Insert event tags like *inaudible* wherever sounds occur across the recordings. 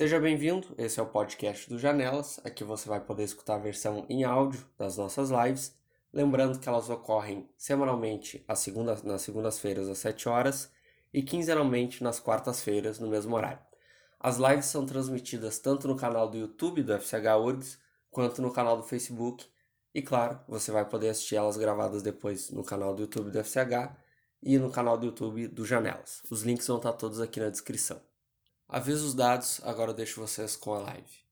Seja bem-vindo, esse é o podcast do Janelas. Aqui você vai poder escutar a versão em áudio das nossas lives. Lembrando que elas ocorrem semanalmente nas segundas-feiras às 7 horas e quinzenalmente nas quartas-feiras no mesmo horário. As lives são transmitidas tanto no canal do YouTube do FCH URGS quanto no canal do Facebook. E claro, você vai poder assistir elas gravadas depois no canal do YouTube do FCH e no canal do YouTube do Janelas. Os links vão estar todos aqui na descrição. Aviso os dados, agora eu deixo vocês com a live.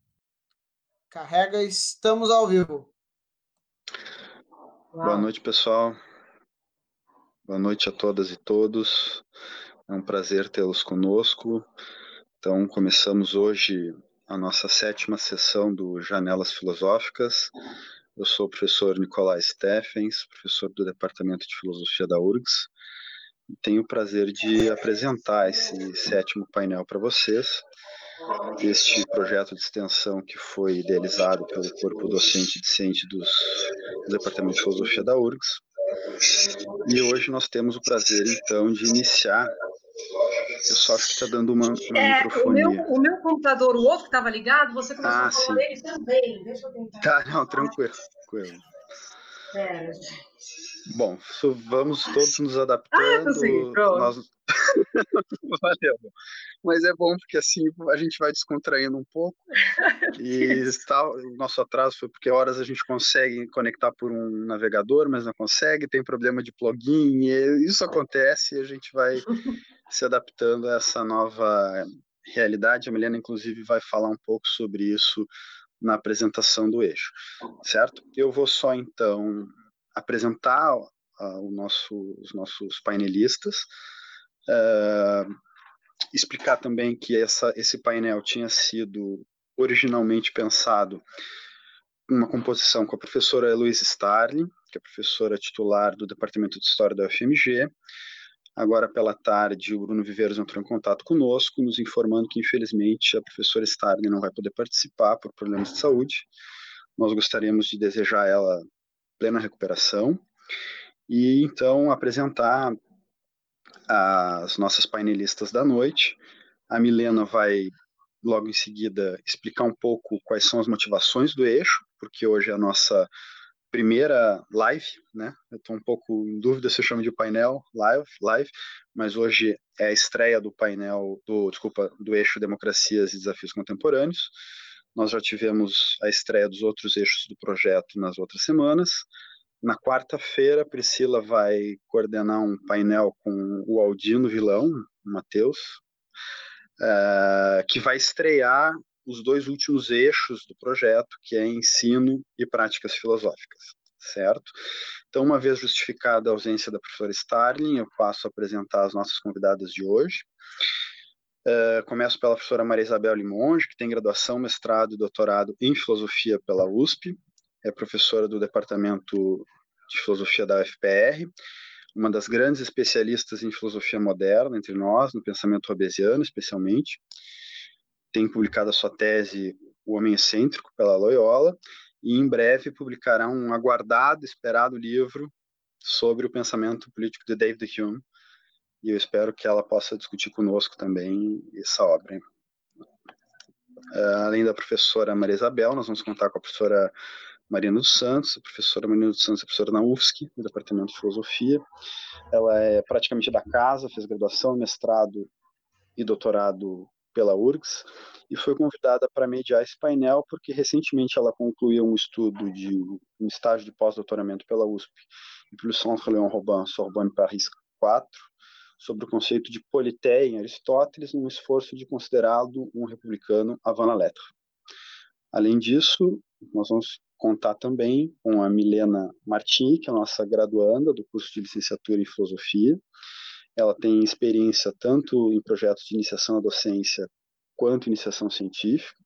Carrega, estamos ao vivo. Boa noite, pessoal. Boa noite a todas e todos. É um prazer tê-los conosco. Então, começamos hoje a nossa sétima sessão do Janelas Filosóficas. Eu sou o professor Nicolai Steffens, professor do Departamento de Filosofia da URGS tenho o prazer de apresentar esse sétimo painel para vocês, este projeto de extensão que foi idealizado pelo corpo docente e discente dos, do Departamento de Filosofia da URGS. E hoje nós temos o prazer, então, de iniciar. Eu só acho que está dando uma, uma é, microfonia. O meu, o meu, computador, o outro que estava ligado, você começou ah, a falar dele também. Deixa eu tentar. Tá, não, tranquilo. tranquilo. Pera, Bom, vamos todos nos adaptando. Ah, consegui, pronto. Nós... *laughs* Valeu. Mas é bom porque assim a gente vai descontraindo um pouco. *laughs* E está, o nosso atraso foi porque horas a gente consegue conectar por um navegador, mas não consegue, tem problema de plugin, e isso acontece e a gente vai *laughs* se adaptando a essa nova realidade. A Milena, inclusive, vai falar um pouco sobre isso na apresentação do eixo, certo? Eu vou só então apresentar uh, nosso, os nossos painelistas, uh, explicar também que essa, esse painel tinha sido originalmente pensado uma composição com a professora Luiz Starling, que é professora titular do Departamento de História da UFMG. Agora, pela tarde, o Bruno Viveiros entrou em contato conosco, nos informando que, infelizmente, a professora Starling não vai poder participar por problemas de saúde. Nós gostaríamos de desejar a ela plena recuperação, e então apresentar as nossas painelistas da noite. A Milena vai logo em seguida explicar um pouco quais são as motivações do eixo, porque hoje é a nossa primeira live, né? Eu estou um pouco em dúvida se eu chamo de painel live, live, mas hoje é a estreia do painel do, desculpa, do eixo Democracias e Desafios Contemporâneos. Nós já tivemos a estreia dos outros eixos do projeto nas outras semanas. Na quarta-feira, Priscila vai coordenar um painel com o Aldino Vilão, o Matheus, uh, que vai estrear os dois últimos eixos do projeto, que é ensino e práticas filosóficas, certo? Então, uma vez justificada a ausência da professora Starling, eu passo a apresentar as nossas convidadas de hoje. Uh, começo pela professora Maria Isabel Limonge, que tem graduação, mestrado e doutorado em filosofia pela USP, é professora do departamento de filosofia da UFPR, uma das grandes especialistas em filosofia moderna entre nós, no pensamento robesiano especialmente. Tem publicado a sua tese O Homem Excêntrico pela Loyola e em breve publicará um aguardado, esperado livro sobre o pensamento político de David Hume, e eu espero que ela possa discutir conosco também essa obra. Uh, além da professora Maria Isabel, nós vamos contar com a professora Marina dos Santos, a professora Marina dos Santos é professora na UFSC, no Departamento de Filosofia. Ela é praticamente da casa, fez graduação, mestrado e doutorado pela URGS e foi convidada para mediar esse painel porque recentemente ela concluiu um estudo de um estágio de pós-doutoramento pela USP e pelo Centre Léon Robin Sorbonne Paris 4 sobre o conceito de politeia em Aristóteles, num esforço de considerá-lo um republicano avant la lettre. Além disso, nós vamos contar também com a Milena Martins, que é a nossa graduanda do curso de licenciatura em filosofia. Ela tem experiência tanto em projetos de iniciação à docência quanto iniciação científica,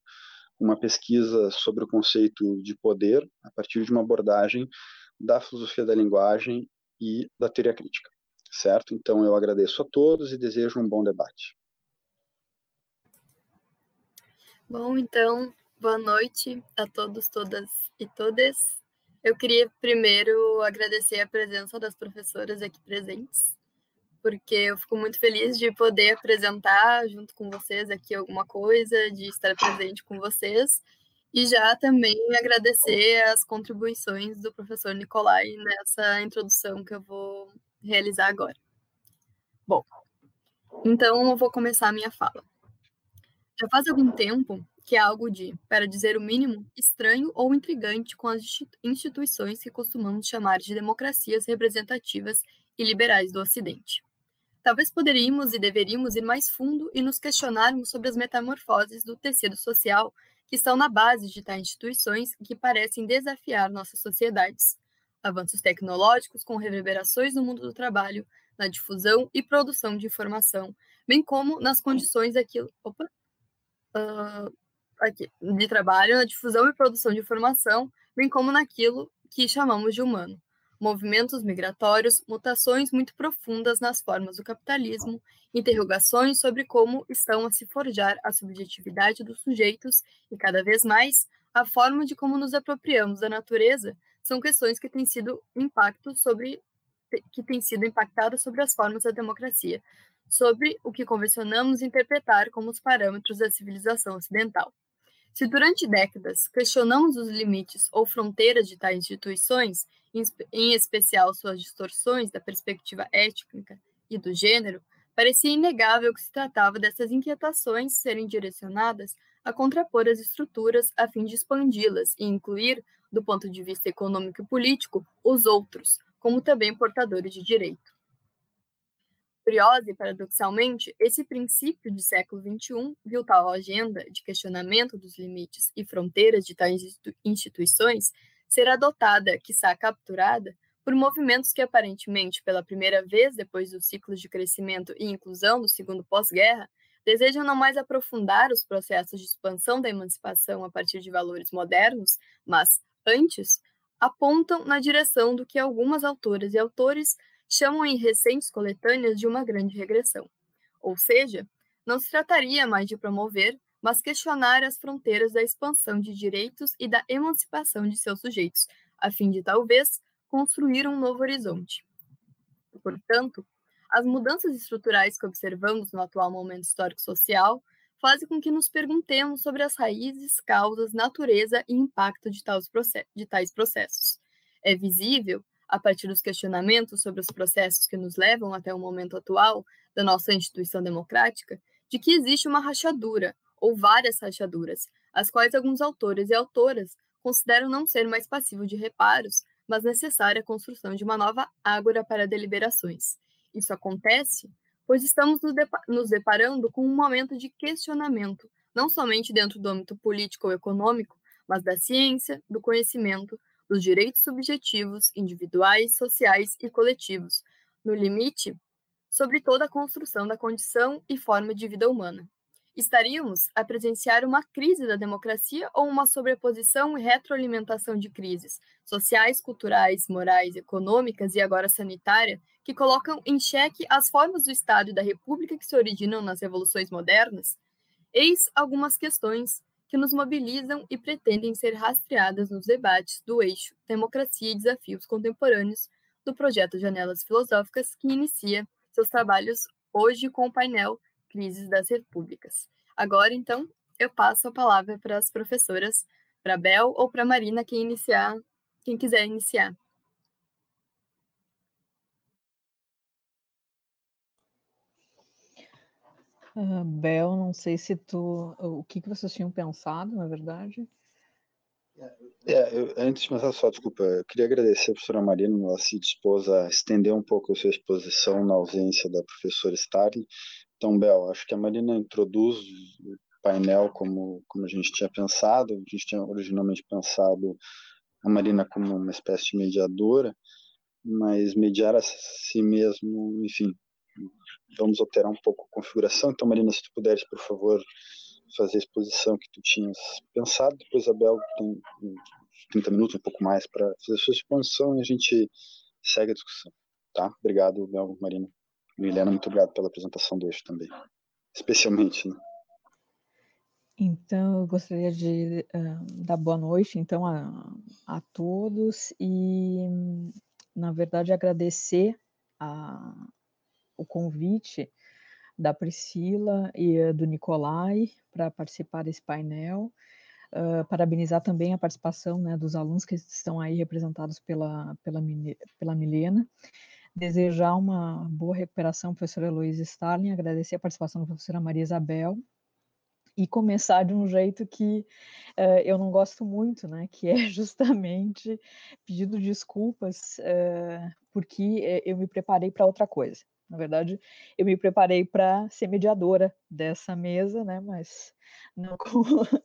uma pesquisa sobre o conceito de poder a partir de uma abordagem da filosofia da linguagem e da teoria crítica certo? Então eu agradeço a todos e desejo um bom debate. Bom, então, boa noite a todos, todas e todas. Eu queria primeiro agradecer a presença das professoras aqui presentes, porque eu fico muito feliz de poder apresentar junto com vocês aqui alguma coisa, de estar presente com vocês. E já também agradecer as contribuições do professor Nicolai nessa introdução que eu vou realizar agora. Bom, então eu vou começar a minha fala. Já faz algum tempo que é algo de, para dizer o mínimo, estranho ou intrigante com as instituições que costumamos chamar de democracias representativas e liberais do Ocidente. Talvez poderíamos e deveríamos ir mais fundo e nos questionarmos sobre as metamorfoses do tecido social que estão na base de tais instituições que parecem desafiar nossas sociedades. Avanços tecnológicos com reverberações no mundo do trabalho, na difusão e produção de informação, bem como nas condições daquilo. Opa! Uh, aqui, de trabalho, na difusão e produção de informação, bem como naquilo que chamamos de humano. Movimentos migratórios, mutações muito profundas nas formas do capitalismo, interrogações sobre como estão a se forjar a subjetividade dos sujeitos e, cada vez mais, a forma de como nos apropriamos da natureza são questões que têm sido impactos sobre que têm sido impactadas sobre as formas da democracia, sobre o que convencionamos interpretar como os parâmetros da civilização ocidental. Se durante décadas questionamos os limites ou fronteiras de tais instituições, em especial suas distorções da perspectiva étnica e do gênero, parecia inegável que se tratava dessas inquietações serem direcionadas a contrapor as estruturas a fim de expandi-las e incluir, do ponto de vista econômico e político, os outros, como também portadores de direito. Curiosa e paradoxalmente, esse princípio de século XXI viu tal agenda de questionamento dos limites e fronteiras de tais instituições ser adotada, quiçá capturada, por movimentos que aparentemente, pela primeira vez depois dos ciclos de crescimento e inclusão do segundo pós-guerra, desejam não mais aprofundar os processos de expansão da emancipação a partir de valores modernos, mas, antes, apontam na direção do que algumas autoras e autores chamam em recentes coletâneas de uma grande regressão. Ou seja, não se trataria mais de promover, mas questionar as fronteiras da expansão de direitos e da emancipação de seus sujeitos, a fim de talvez construir um novo horizonte. Portanto, as mudanças estruturais que observamos no atual momento histórico-social fazem com que nos perguntemos sobre as raízes, causas, natureza e impacto de tais processos. É visível a partir dos questionamentos sobre os processos que nos levam até o momento atual da nossa instituição democrática, de que existe uma rachadura, ou várias rachaduras, as quais alguns autores e autoras consideram não ser mais passivo de reparos, mas necessária a construção de uma nova ágora para deliberações. Isso acontece pois estamos nos deparando com um momento de questionamento, não somente dentro do âmbito político ou econômico, mas da ciência, do conhecimento, dos direitos subjetivos, individuais, sociais e coletivos, no limite, sobre toda a construção da condição e forma de vida humana. Estaríamos a presenciar uma crise da democracia ou uma sobreposição e retroalimentação de crises sociais, culturais, morais, econômicas e agora sanitária que colocam em xeque as formas do Estado e da República que se originam nas revoluções modernas? Eis algumas questões que nos mobilizam e pretendem ser rastreadas nos debates do eixo Democracia e Desafios Contemporâneos do projeto Janelas Filosóficas, que inicia seus trabalhos hoje com o painel Crises das Repúblicas. Agora, então, eu passo a palavra para as professoras, para a Bel ou para a Marina, quem iniciar, quem quiser iniciar. Uh, Bel, não sei se tu. O que, que vocês tinham pensado, na verdade? É, eu, antes de começar só, desculpa, eu queria agradecer a professora Marina, ela se dispôs a estender um pouco a sua exposição na ausência da professora Starling. Então, Bel, acho que a Marina introduz o painel como, como a gente tinha pensado, a gente tinha originalmente pensado a Marina como uma espécie de mediadora, mas mediar a si mesmo, enfim, vamos alterar um pouco a configuração. Então, Marina, se tu puderes, por favor, fazer a exposição que tu tinhas pensado. Depois a Bel tem 30 minutos, um pouco mais, para fazer a sua exposição e a gente segue a discussão. Tá? Obrigado, Bel, Marina. Liliana, muito obrigado pela apresentação do eixo também. Especialmente, né? Então, eu gostaria de uh, dar boa noite, então, a, a todos e, na verdade, agradecer a, o convite da Priscila e do Nicolai para participar desse painel. Uh, parabenizar também a participação né, dos alunos que estão aí representados pela, pela, pela Milena. Desejar uma boa recuperação, professora Heloísa Starling, agradecer a participação da professora Maria Isabel, e começar de um jeito que uh, eu não gosto muito, né? Que é *laughs* justamente pedindo desculpas uh, porque eu me preparei para outra coisa. Na verdade, eu me preparei para ser mediadora dessa mesa, né? Mas não, *laughs*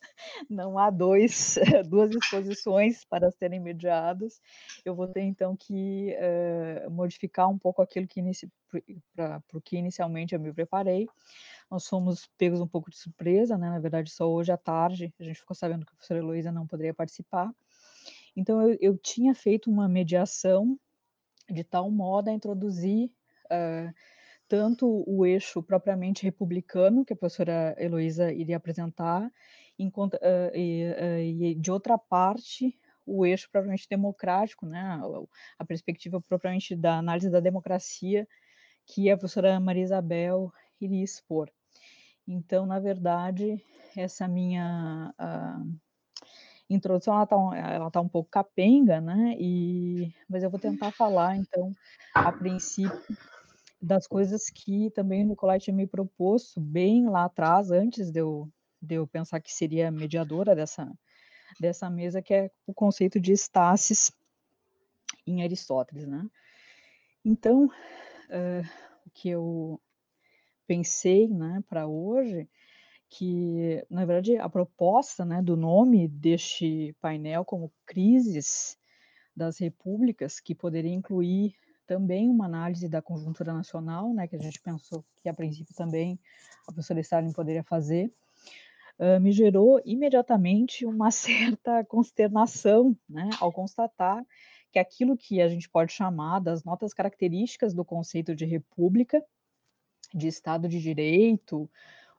não há dois, *laughs* duas exposições para serem mediadas. Eu vou ter então que uh, modificar um pouco aquilo que para o que inicialmente eu me preparei. Nós fomos pegos um pouco de surpresa, né? Na verdade, só hoje à tarde a gente ficou sabendo que a professora Heloísa não poderia participar. Então, eu, eu tinha feito uma mediação de tal modo a introduzir uh, tanto o eixo propriamente republicano, que a professora Heloísa iria apresentar, enquanto, uh, e, uh, e, de outra parte, o eixo propriamente democrático, né, a, perspectiva propriamente da análise da democracia, que a professora Maria Isabel iria expor. Então, na verdade, essa minha introdução ela está ela tá um pouco capenga, né? E, mas eu vou tentar falar, então, a princípio, das coisas que também o Nicolai tinha me proposto bem lá atrás, antes de eu, de eu pensar que seria mediadora dessa, dessa mesa, que é o conceito de estasis em Aristóteles, né? Então, uh, o que eu pensei, né, para hoje, que, na verdade, a proposta né, do nome deste painel como Crises das Repúblicas, que poderia incluir também uma análise da conjuntura nacional, né, que a gente pensou que, a princípio, também a professora Stalin poderia fazer, uh, me gerou imediatamente uma *laughs* certa consternação né, ao constatar que aquilo que a gente pode chamar das notas características do conceito de república, de Estado de Direito,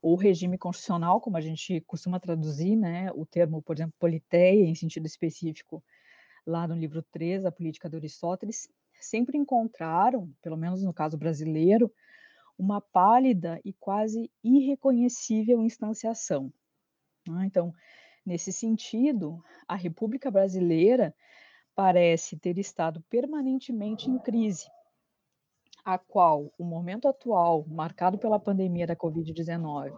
ou regime constitucional, como a gente costuma traduzir, né, o termo, por exemplo, politeia, em sentido específico, lá no livro 3, A Política de Aristóteles, sempre encontraram, pelo menos no caso brasileiro, uma pálida e quase irreconhecível instanciação. Né? Então, nesse sentido, a República Brasileira parece ter estado permanentemente em crise, a qual o momento atual, marcado pela pandemia da Covid-19,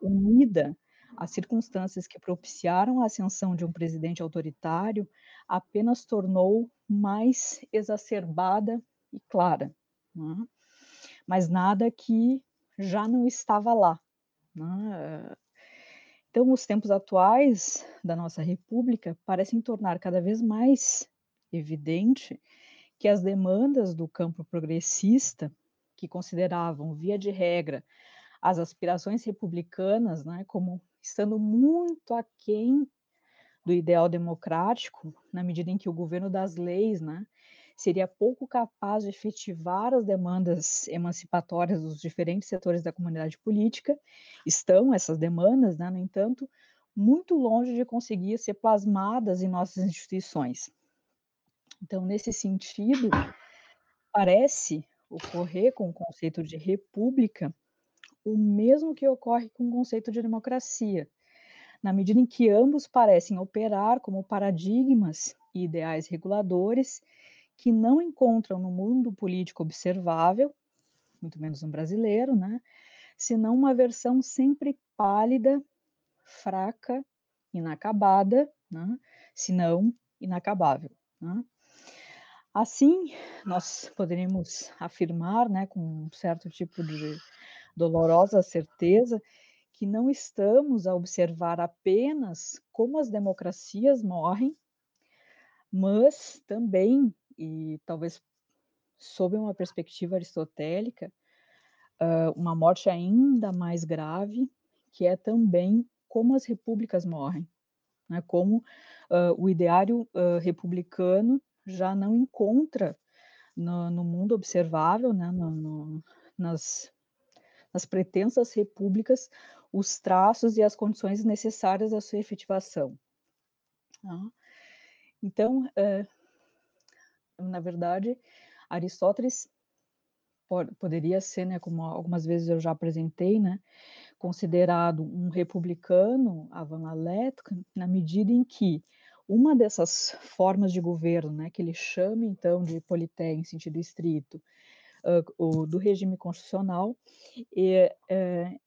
unida às circunstâncias que propiciaram a ascensão de um presidente autoritário, apenas tornou mais exacerbada e clara. Né? Mas nada que já não estava lá. Né? Então, os tempos atuais da nossa República parecem tornar cada vez mais evidente que as demandas do campo progressista, que consideravam, via de regra, as aspirações republicanas né, como estando muito aquém do ideal democrático, na medida em que o governo das leis né, seria pouco capaz de efetivar as demandas emancipatórias dos diferentes setores da comunidade política, estão essas demandas, né, no entanto, muito longe de conseguir ser plasmadas em nossas instituições. Então, nesse sentido, parece ocorrer com o conceito de república o mesmo que ocorre com o conceito de democracia, na medida em que ambos parecem operar como paradigmas e ideais reguladores que não encontram no mundo político observável, muito menos no brasileiro, né, senão uma versão sempre pálida, fraca, inacabada, né, senão inacabável. Né. Assim, nós poderíamos afirmar, né, com um certo tipo de dolorosa certeza, que não estamos a observar apenas como as democracias morrem, mas também, e talvez sob uma perspectiva aristotélica, uma morte ainda mais grave, que é também como as repúblicas morrem, né? como uh, o ideário uh, republicano já não encontra no, no mundo observável, né, no, no, nas, nas pretensas repúblicas, os traços e as condições necessárias à sua efetivação. Tá? Então, é, na verdade, Aristóteles pode, poderia ser, né, como algumas vezes eu já apresentei, né, considerado um republicano avant la lettre, na medida em que uma dessas formas de governo, né, que ele chama então de polité em sentido estrito, uh, o do regime constitucional, e, uh,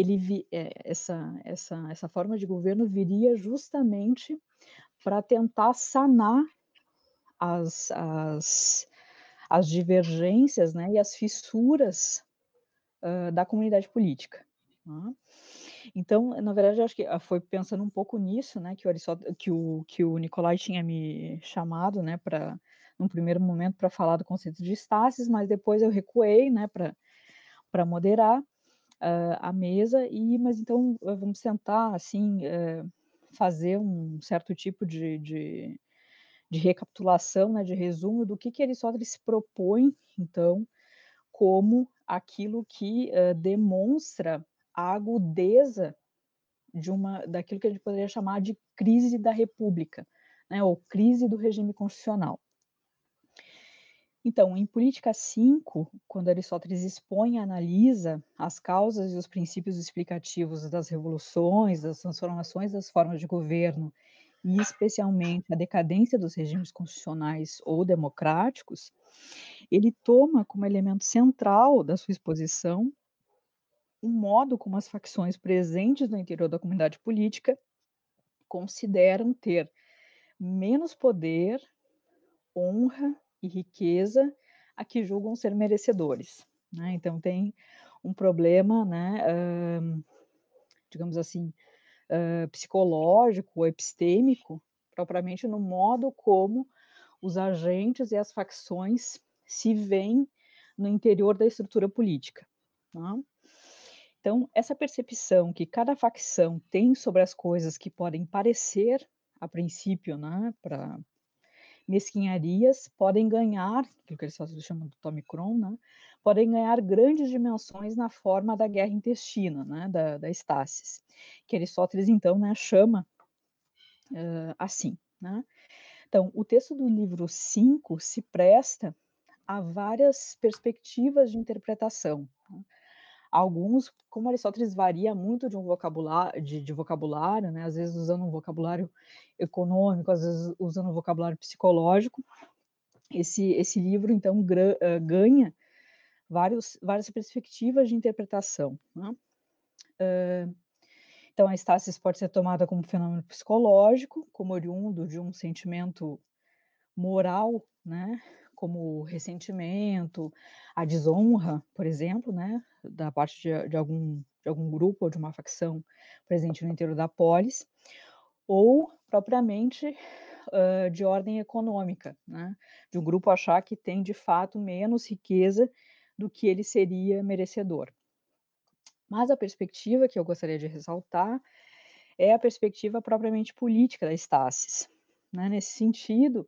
ele vi, é, essa, essa, essa forma de governo viria justamente para tentar sanar as, as, as divergências né, e as fissuras uh, da comunidade política. Né? Então, na verdade, acho que foi pensando um pouco nisso, né, que o Aristóteles, que o que o Nicolai tinha me chamado, né, para num primeiro momento para falar do conceito de estásis, mas depois eu recuei, né, para para moderar uh, a mesa e, mas então vamos tentar assim uh, fazer um certo tipo de, de, de recapitulação, né, de resumo do que que Aristóteles propõe, então, como aquilo que uh, demonstra a agudeza de uma daquilo que a gente poderia chamar de crise da república, né, ou crise do regime constitucional. Então, em Política 5, quando Aristóteles expõe e analisa as causas e os princípios explicativos das revoluções, das transformações das formas de governo, e especialmente a decadência dos regimes constitucionais ou democráticos, ele toma como elemento central da sua exposição o modo como as facções presentes no interior da comunidade política consideram ter menos poder, honra e riqueza a que julgam ser merecedores. Né? Então, tem um problema, né, digamos assim, uh, psicológico epistêmico, propriamente no modo como os agentes e as facções se veem no interior da estrutura política. Tá? Então, essa percepção que cada facção tem sobre as coisas que podem parecer, a princípio, né, para mesquinharias podem ganhar, aquilo que eles chamam de Tomicron, né, podem ganhar grandes dimensões na forma da guerra intestina, né, da, da Estásis, que Aristóteles, então, né, chama uh, assim. Né? Então, o texto do livro 5 se presta a várias perspectivas de interpretação. Né? Alguns, como Aristóteles varia muito de um vocabulário, de, de, vocabulário, né? Às vezes usando um vocabulário econômico, às vezes usando um vocabulário psicológico. Esse, esse livro, então, ganha vários, várias perspectivas de interpretação. Né? Uh, então, a estásis pode ser tomada como fenômeno psicológico, como oriundo de um sentimento moral, né? Como ressentimento, a desonra, por exemplo, né, da parte de, de, algum, de algum grupo ou de uma facção presente no interior da polis, ou propriamente uh, de ordem econômica, né, de um grupo achar que tem de fato menos riqueza do que ele seria merecedor. Mas a perspectiva que eu gostaria de ressaltar é a perspectiva propriamente política da Estácis. Né? Nesse sentido,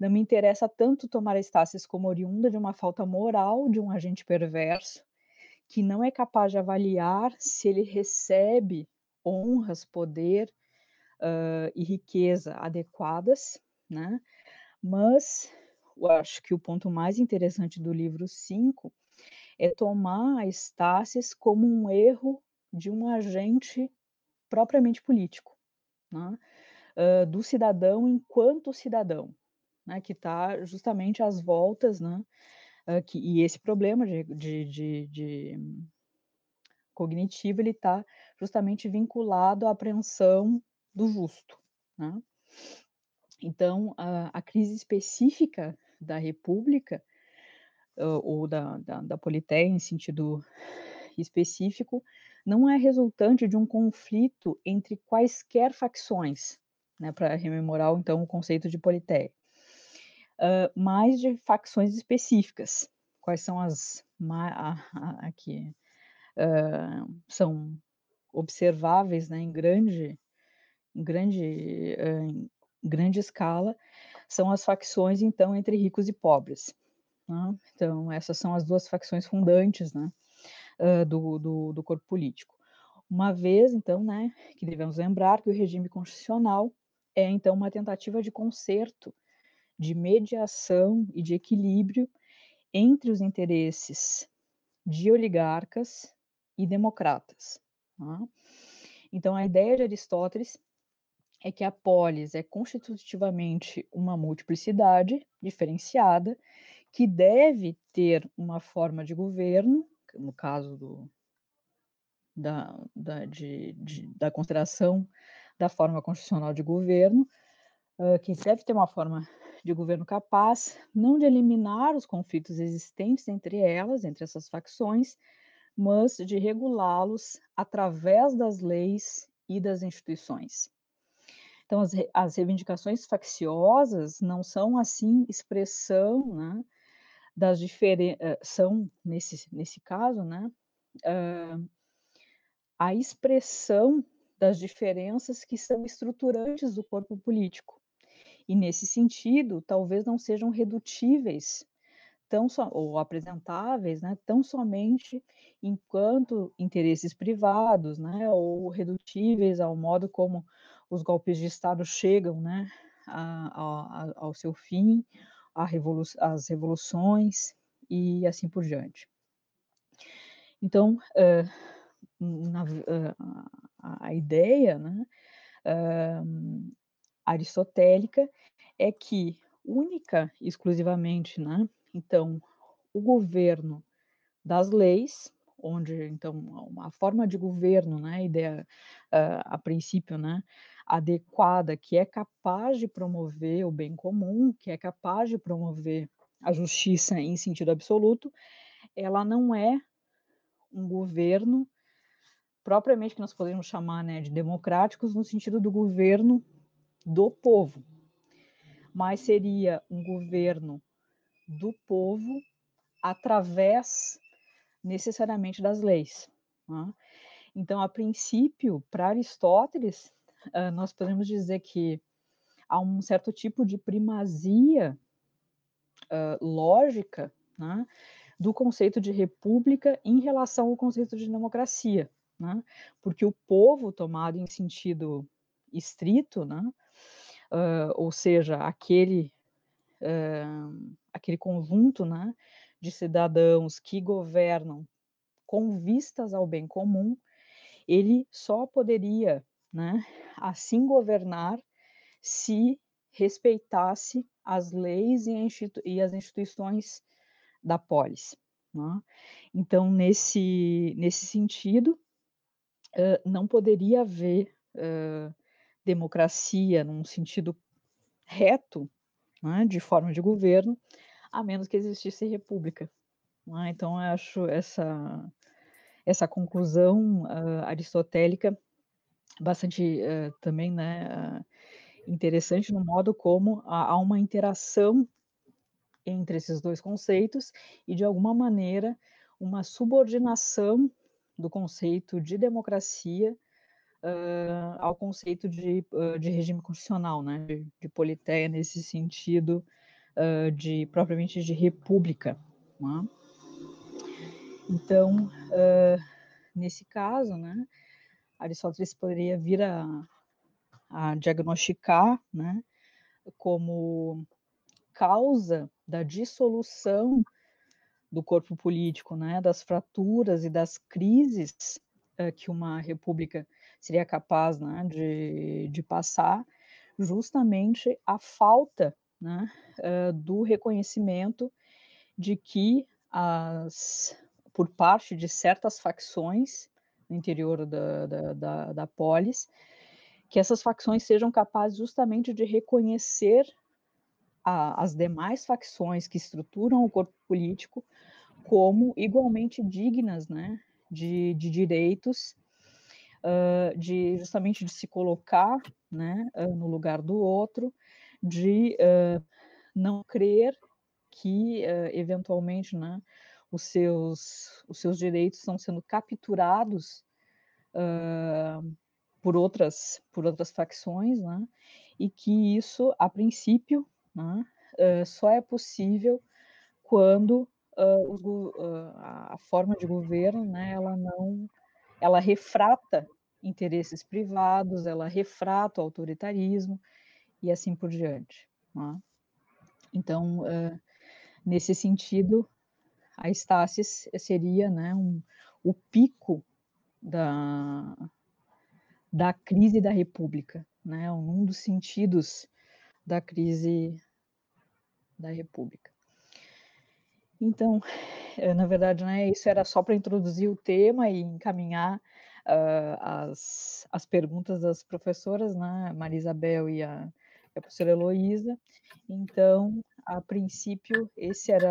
não me interessa tanto tomar a Estácis como oriunda de uma falta moral de um agente perverso, que não é capaz de avaliar se ele recebe honras, poder uh, e riqueza adequadas, né? Mas eu acho que o ponto mais interessante do livro 5 é tomar a Estácis como um erro de um agente propriamente político, né? uh, do cidadão enquanto cidadão né, que está justamente às voltas, né, que, e esse problema de, de, de, de cognitivo, ele está justamente vinculado à apreensão do justo, né? Então, a, a, crise específica da República, ou da, da, da em sentido específico, não é resultante de um conflito entre quaisquer facções, né, para rememorar então o conceito de Politéia uh, mais de facções específicas. Quais são as que uh, são observáveis né, em grande, em grande, uh, em grande escala, são as facções, então, entre ricos e pobres. Né? Então, essas são as duas facções fundantes né, do, do, do corpo político. Uma vez, então, né, que devemos lembrar que o regime constitucional é, então, uma tentativa de conserto de mediação e de equilíbrio entre os interesses de oligarcas e democratas. Tá? Então, a ideia de Aristóteles é que a polis é constitutivamente uma multiplicidade diferenciada que deve ter uma forma de governo, no caso do, da, da, de, de, da consideração da forma constitucional de governo, uh, que deve ter uma forma de governo capaz não de eliminar os conflitos existentes entre elas, entre essas facções, mas de regulá-los através das leis e das instituições. Então, as, as reivindicações facciosas não são, assim, expressão né, das diferenças, eh, são, nesse, nesse caso, né, uh, a expressão das diferenças que são estruturantes do corpo político. E, nesse sentido, talvez não sejam redutíveis tão so, ou apresentáveis, né, tão somente enquanto interesses privados, né, ou redutíveis ao modo como os golpes de Estado chegam, né, a, a, ao seu fim, revolu as revoluções e assim por diante. Então, uh, na, uh, a ideia, né, uh, aristotélica é que única, exclusivamente, né, então, o governo das leis, onde, então, uma forma de governo, né, ideia, uh, a princípio, né, adequada, que é capaz de promover o bem comum, que é capaz de promover a justiça em sentido absoluto, ela não é um governo propriamente que nós podemos chamar né, de democráticos no sentido do governo do povo, mas seria um governo do povo através necessariamente das leis. Né? Então, a princípio, para Aristóteles, uh, nós podemos dizer que há um certo tipo de primazia uh, lógica né, do conceito de república em relação ao conceito de democracia, né? porque o povo, tomado em sentido estrito, né, uh, ou seja, aquele uh, aquele conjunto né, de cidadãos que governam com vistas ao bem comum, ele só poderia né, assim governar se respeitasse as leis e, e as instituições da polis. Né? Então, nesse, nesse sentido, uh, não poderia haver uh, democracia num sentido reto né, de forma de governo, a menos que existisse república. Né? Então, eu acho essa, essa conclusão uh, aristotélica bastante uh, também né, uh, interessante no modo como há, há uma interação entre esses dois conceitos e, de alguma maneira, uma subordinação do conceito de democracia uh, ao conceito de, uh, de regime constitucional, né, de, de politéia nesse sentido uh, de propriamente de república. Né? Então, nesse caso, né, Aristóteles poderia vir a, a diagnosticar, né, como causa da dissolução do corpo político, né, das fraturas e das crises uh, que uma república seria capaz né, de, de passar justamente a falta né, uh, do reconhecimento de que as, por parte de certas facções no interior da, da, da, da polis, que essas facções sejam capazes justamente de reconhecer a, as demais facções que estruturam o corpo político como igualmente dignas né, de, de direitos uh, de justamente de se colocar né, uh, no lugar do outro, de uh, não crer que eventualmente né, os, seus, os seus direitos estão sendo capturados por outras por outras facções, né, e que isso a princípio né, só é possível quando uh, uh, a forma de governo, né, ela não ela refrata interesses privados, ela refrata o autoritarismo e assim por diante. Né? Então, uh, nesse sentido, a Estácis seria né, um, o pico da, da crise da República, né, um dos sentidos da crise da República. Então, eh, na verdade, né, isso era só para introduzir o tema e encaminhar uh, as, as perguntas das professoras, né, Maria Isabel e a, a professora Heloísa. Então, a princípio, esse era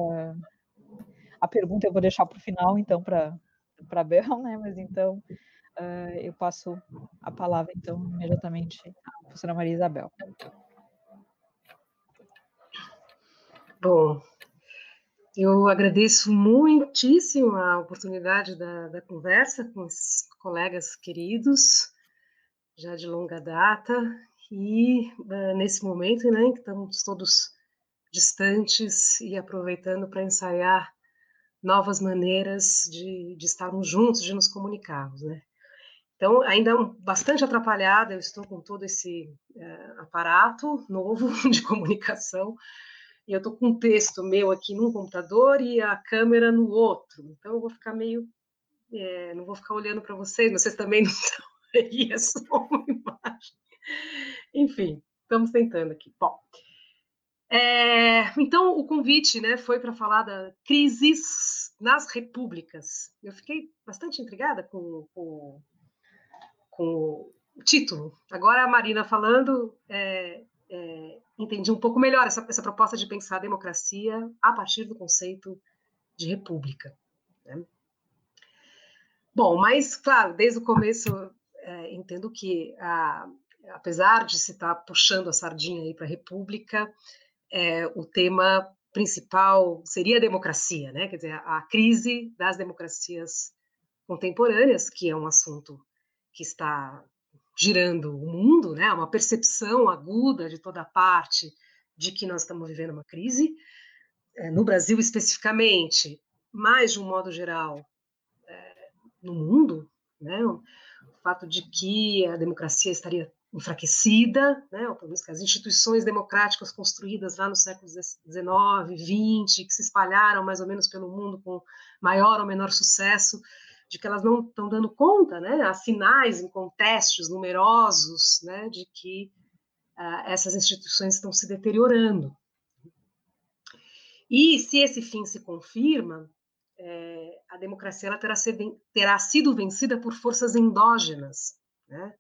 a pergunta, eu vou deixar para o final, então, para a Bel, né, mas então uh, eu passo a palavra, então, imediatamente à professora Maria Isabel. Bom, eu agradeço muitíssimo a oportunidade da, da conversa com esses colegas queridos, já de longa data, e uh, nesse momento né, em que estamos todos distantes e aproveitando para ensaiar novas maneiras de, de estarmos juntos, de nos comunicarmos. Né? Então, ainda bastante atrapalhada, eu estou com todo esse uh, aparato novo *laughs* de comunicação, eu estou com um texto meu aqui num computador e a câmera no outro. Então eu vou ficar meio. É, não vou ficar olhando para vocês, vocês também *laughs* não estão aí, é só uma imagem. Enfim, estamos tentando aqui. Bom, é, então o convite né, foi para falar da crises nas repúblicas. Eu fiquei bastante intrigada com, com, com o título. Agora a Marina falando, é, é, entendi um pouco melhor essa, essa proposta de pensar a democracia a partir do conceito de república. Né? Bom, mas, claro, desde o começo é, entendo que, a, apesar de se estar tá puxando a sardinha para a república, é, o tema principal seria a democracia, né? quer dizer, a crise das democracias contemporâneas, que é um assunto que está girando o mundo, né? Uma percepção aguda de toda parte de que nós estamos vivendo uma crise, é, no Brasil especificamente, mas de um modo geral é, no mundo, né? O fato de que a democracia estaria enfraquecida, né? Ou pelo menos que as instituições democráticas construídas lá no século XIX, XX, que se espalharam mais ou menos pelo mundo com maior ou menor sucesso, de que elas não estão dando conta, né? Há sinais em contextos numerosos, né, de que uh, essas instituições estão se deteriorando. E se esse fim se confirma, é, a democracia terá, terá, sido vencida por forças endógenas, né?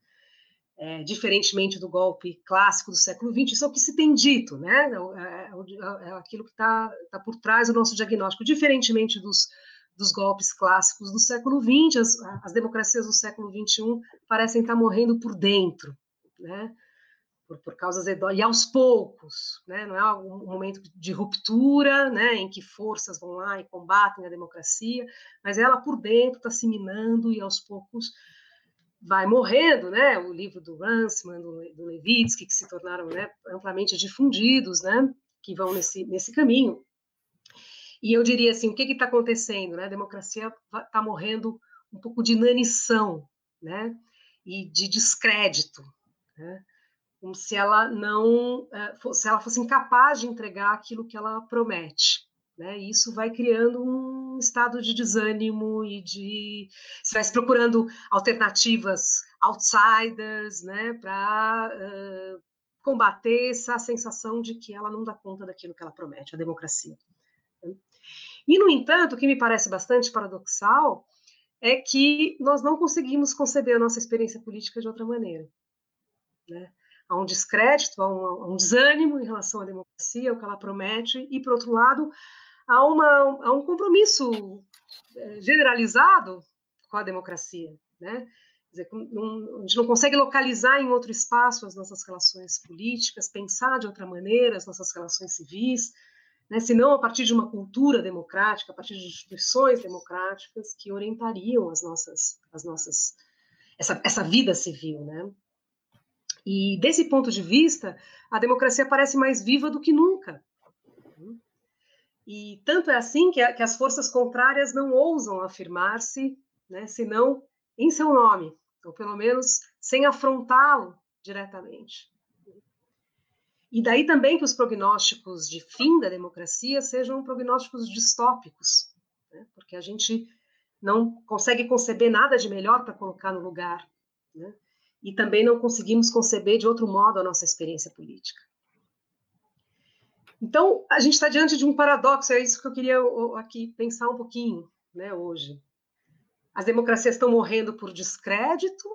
É, diferentemente do golpe clássico do século XX, isso é o que se tem dito, né? É, é, é aquilo que está tá por trás do nosso diagnóstico, diferentemente dos dos golpes clássicos do século XX, as, as democracias do século XXI parecem estar morrendo por dentro, né? Por, por causas e aos poucos, né? Não é um momento de ruptura, né? Em que forças vão lá e combatem a democracia, mas ela por dentro está se minando e aos poucos vai morrendo, né? O livro do Ransman, do, do Levitsky, que se tornaram né, amplamente difundidos, né? Que vão nesse, nesse caminho. E eu diria assim, o que está acontecendo? Né? A democracia está morrendo um pouco de inanição, né? E de descrédito, né? Como se ela não, eh, se ela fosse incapaz de entregar aquilo que ela promete, né? E isso vai criando um estado de desânimo e de você vai se procurando alternativas outsiders, né? Para uh, combater essa sensação de que ela não dá conta daquilo que ela promete, a democracia. E, no entanto, o que me parece bastante paradoxal é que nós não conseguimos conceber a nossa experiência política de outra maneira. Né? Há um descrédito, há um, há um, desânimo em relação à democracia, o que ela promete, e, por outro lado, há, uma, há um compromisso é, generalizado com a democracia. Né? Dizer, não, a gente não consegue localizar em outro espaço as nossas relações políticas, pensar de outra maneira as nossas relações civis, né, senão a partir de uma cultura democrática, a partir de instituições democráticas que orientariam as nossas, as nossas essa, essa vida civil, né? E desse ponto de vista, a democracia parece mais viva do que nunca. E tanto é assim que, a, que as forças contrárias não ousam afirmar-se, né, senão em seu nome, ou pelo menos sem afrontá-lo diretamente. E daí também que os prognósticos de fim da democracia sejam prognósticos distópicos, né? porque a gente não consegue conceber nada de melhor para colocar no lugar, né? e também não conseguimos conceber de outro modo a nossa experiência política. Então, a gente está diante de um paradoxo, é isso que eu queria aqui pensar um pouquinho né, hoje. As democracias estão morrendo por descrédito,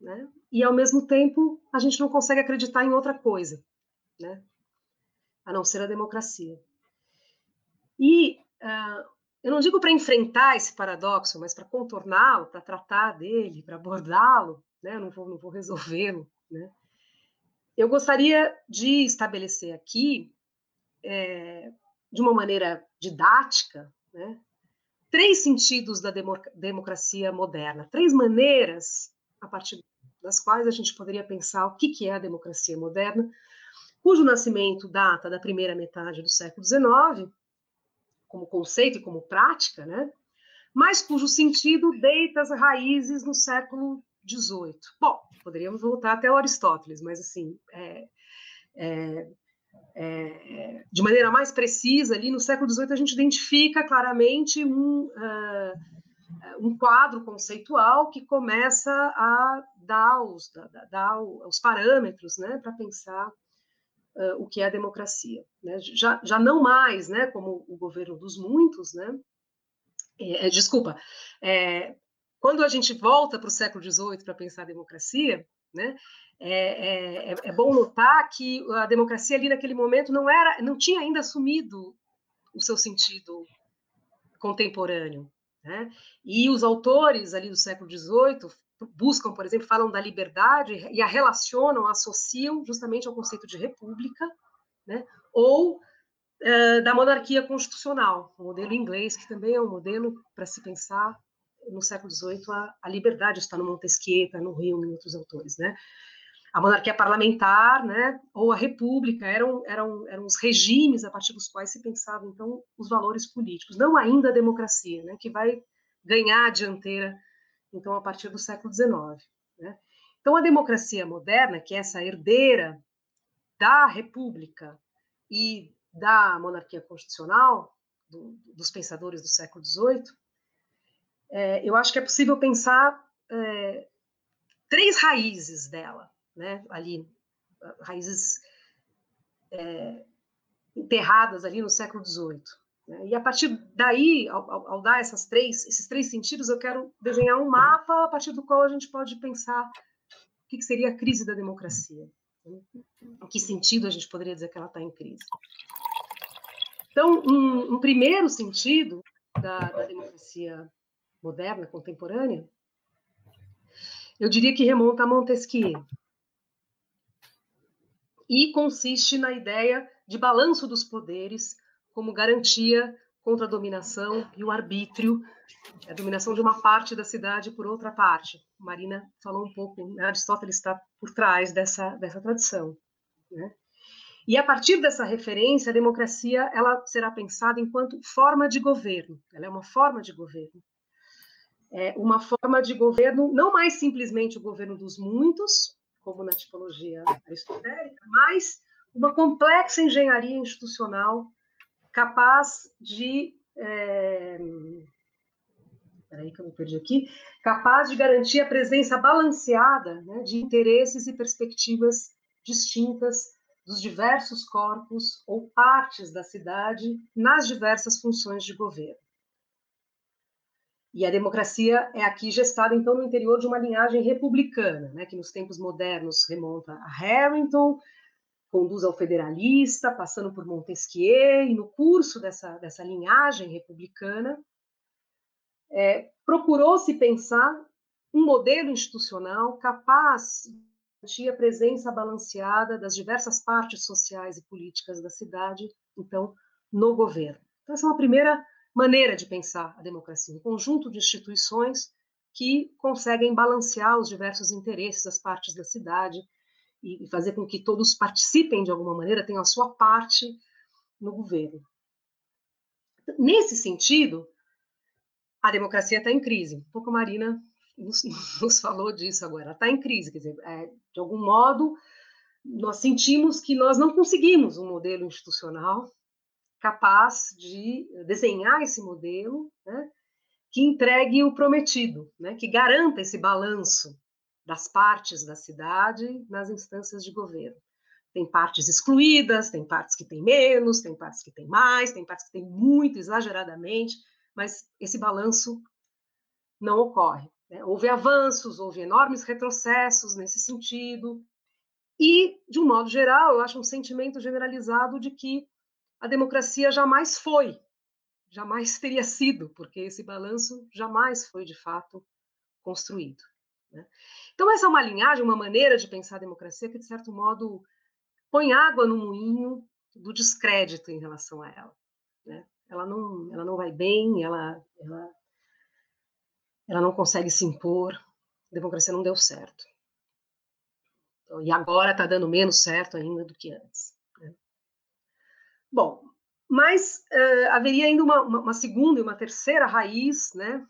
né, e ao mesmo tempo a gente não consegue acreditar em outra coisa, né, a não ser a democracia. E uh, eu não digo para enfrentar esse paradoxo, mas para contorná-lo, para tratar dele, para abordá-lo, né, eu não vou, vou resolvê-lo, né, eu gostaria de estabelecer aqui é, de uma maneira didática, né, três sentidos da democracia moderna, três maneiras a partir das quais a gente poderia pensar o que é a democracia moderna, cujo nascimento data da primeira metade do século XIX, como conceito e como prática, né? mas cujo sentido deita as raízes no século XVIII. Bom, poderíamos voltar até Aristóteles, mas assim, é, é, é, de maneira mais precisa, ali no século XVIII a gente identifica claramente um, uh, um quadro conceitual que começa a dar os, dar, os parâmetros né, para pensar uh, o que é a democracia. Né? Já, já não mais né, como o governo dos muitos, né? É, desculpa, é, quando a gente volta para o século XVIII para pensar a democracia, né, é, é, é, bom notar que a democracia ali naquele momento não era, não tinha ainda assumido o seu sentido contemporâneo, né? E os autores ali do século XVIII buscam, por exemplo, falam da liberdade e a relacionam, associam justamente ao conceito de república, né? Ou uh, da monarquia constitucional, o modelo inglês que também é um modelo para se pensar no século XVIII a, a liberdade está no Montesquieu, está no Rio, em outros autores, né? a monarquia parlamentar, né, ou a república, eram, eram, eram os regimes a partir dos quais se pensavam, então, os valores políticos, não ainda a democracia, né, que vai ganhar a dianteira, então, a partir do século XIX. Né. Então, a democracia moderna, que é essa herdeira da república e da monarquia constitucional, do, dos pensadores do século XVIII, é, eu acho que é possível pensar é, três raízes dela né, ali, raízes é, enterradas ali no século XVIII. Né? E a partir daí, ao, ao, dar essas três, esses três sentidos, eu quero desenhar um mapa a partir do qual a gente pode pensar o que, que seria a crise da democracia. Né? Em que sentido a gente poderia dizer que ela está em crise? Então, um, um primeiro sentido da, da democracia moderna, contemporânea, eu diria que remonta a Montesquieu, e consiste na ideia de balanço dos poderes como garantia contra a dominação e o arbítrio, a dominação de uma parte da cidade por outra parte. Marina falou um pouco, né? Aristóteles está por trás dessa, dessa tradição. Né? E a partir dessa referência, a democracia ela será pensada enquanto forma de governo. Ela é uma forma de governo. É uma forma de governo, não mais simplesmente o governo dos muitos, como na tipologia aristotélica, mas uma complexa engenharia institucional capaz de. É, peraí que eu me perdi aqui, capaz de garantir a presença balanceada né, de interesses e perspectivas distintas dos diversos corpos ou partes da cidade nas diversas funções de governo. E a democracia é aqui gestada, então, no interior de uma linhagem republicana, né, que nos tempos modernos remonta a Harrington, conduz ao federalista, passando por Montesquieu, e no curso dessa, dessa linhagem republicana, é, procurou-se pensar um modelo institucional capaz de a presença balanceada das diversas partes sociais e políticas da cidade, então, no governo. Então, essa é uma primeira maneira de pensar a democracia, um conjunto de instituições que conseguem balancear os diversos interesses das partes da cidade e fazer com que todos participem de alguma maneira, tenham a sua parte no governo. Nesse sentido, a democracia está em crise. Um pouco a Marina nos, *laughs* nos falou disso agora. Está em crise, quer dizer, é, de algum modo, nós sentimos que nós não conseguimos um modelo institucional capaz de desenhar esse modelo né, que entregue o prometido, né, que garanta esse balanço das partes da cidade nas instâncias de governo. Tem partes excluídas, tem partes que têm menos, tem partes que têm mais, tem partes que têm muito, exageradamente, mas esse balanço não ocorre. Né? Houve avanços, houve enormes retrocessos nesse sentido, e, de um modo geral, eu acho um sentimento generalizado de que a democracia jamais foi, jamais teria sido, porque esse balanço jamais foi de fato construído. Né? Então, essa é uma linhagem, uma maneira de pensar a democracia que, de certo modo, põe água no moinho do descrédito em relação a ela. Né? Ela, não, ela não vai bem, ela, ela, ela não consegue se impor, a democracia não deu certo. Então, e agora está dando menos certo ainda do que antes. Né? Bom, mas uh, haveria ainda uma, uma, uma, segunda e uma terceira raiz né,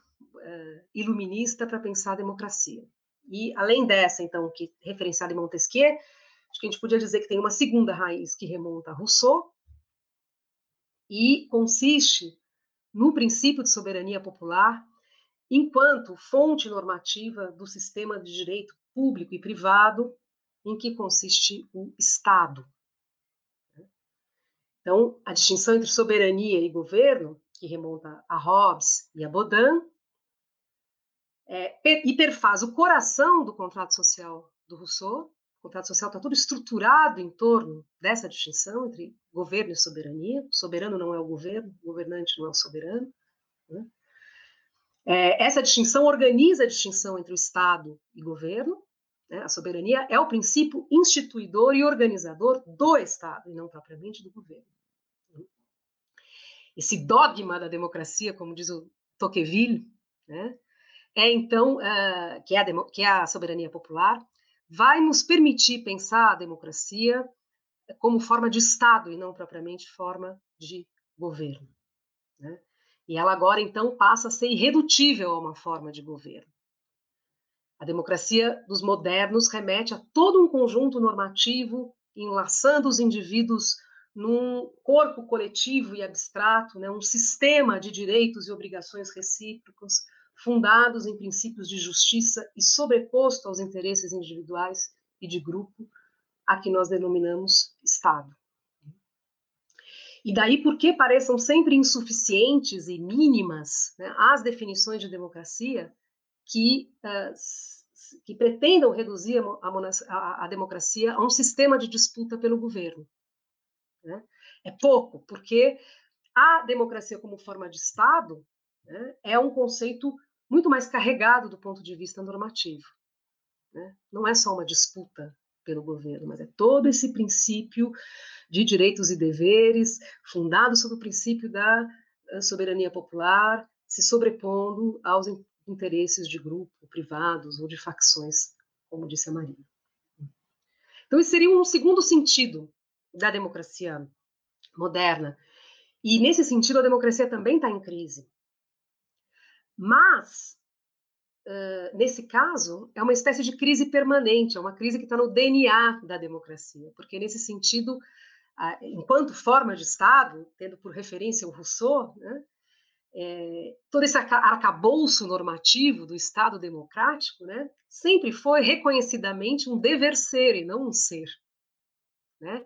iluminista para pensar a democracia. E além dessa, então, que referenciada em Montesquieu, acho que a gente podia dizer que tem uma segunda raiz que remonta a Rousseau e consiste no princípio de soberania popular enquanto fonte normativa do sistema de direito público e privado em que consiste o Estado. Então, a distinção entre soberania e governo, que remonta a Hobbes e a Baudin, é, o coração do contrato social do Rousseau. O contrato social está todo estruturado em torno dessa distinção entre governo e soberania. O soberano não é o governo, o governante não é o soberano. Né? É, essa distinção organiza a distinção entre o Estado e governo, né? A soberania é o princípio instituidor e organizador do Estado, e não propriamente do governo. Esse dogma da democracia, como diz o Tocqueville, né? É então, uh, que, é a que é a soberania popular, vai nos permitir pensar a democracia como forma de Estado e não propriamente forma de governo. Né? E ela agora, então, passa a ser irredutível a uma forma de governo. A democracia dos modernos remete a todo um conjunto normativo, enlaçando os indivíduos num corpo coletivo e abstrato, né, um sistema de direitos e obrigações recíprocos, fundados em princípios de justiça e sobreposto aos interesses individuais e de grupo, a que nós denominamos Estado. E daí, porque pareçam sempre insuficientes e mínimas né, as definições de democracia, que, uh, que pretendam reduzir a, a, a, democracia a um sistema de disputa pelo governo. Né? É pouco, porque a democracia como forma de Estado né, é um conceito muito mais carregado do ponto de vista normativo. Né? Não é só uma disputa pelo governo, mas é todo esse princípio de direitos e deveres, fundado sobre o princípio da eh, soberania popular, se sobrepondo aos interesses de grupo, privados ou de facções, como disse a Maria. Então, esse seria um segundo sentido da democracia moderna. E, nesse sentido, a democracia também está em crise. Mas, uh, nesse caso, é uma espécie de crise permanente, é uma crise que está no DNA da democracia, porque, nesse sentido, uh, enquanto forma de Estado, tendo por referência o Rousseau, né, é, todo esse arcabouço normativo do Estado democrático, né, sempre foi reconhecidamente um dever ser e não um ser, né?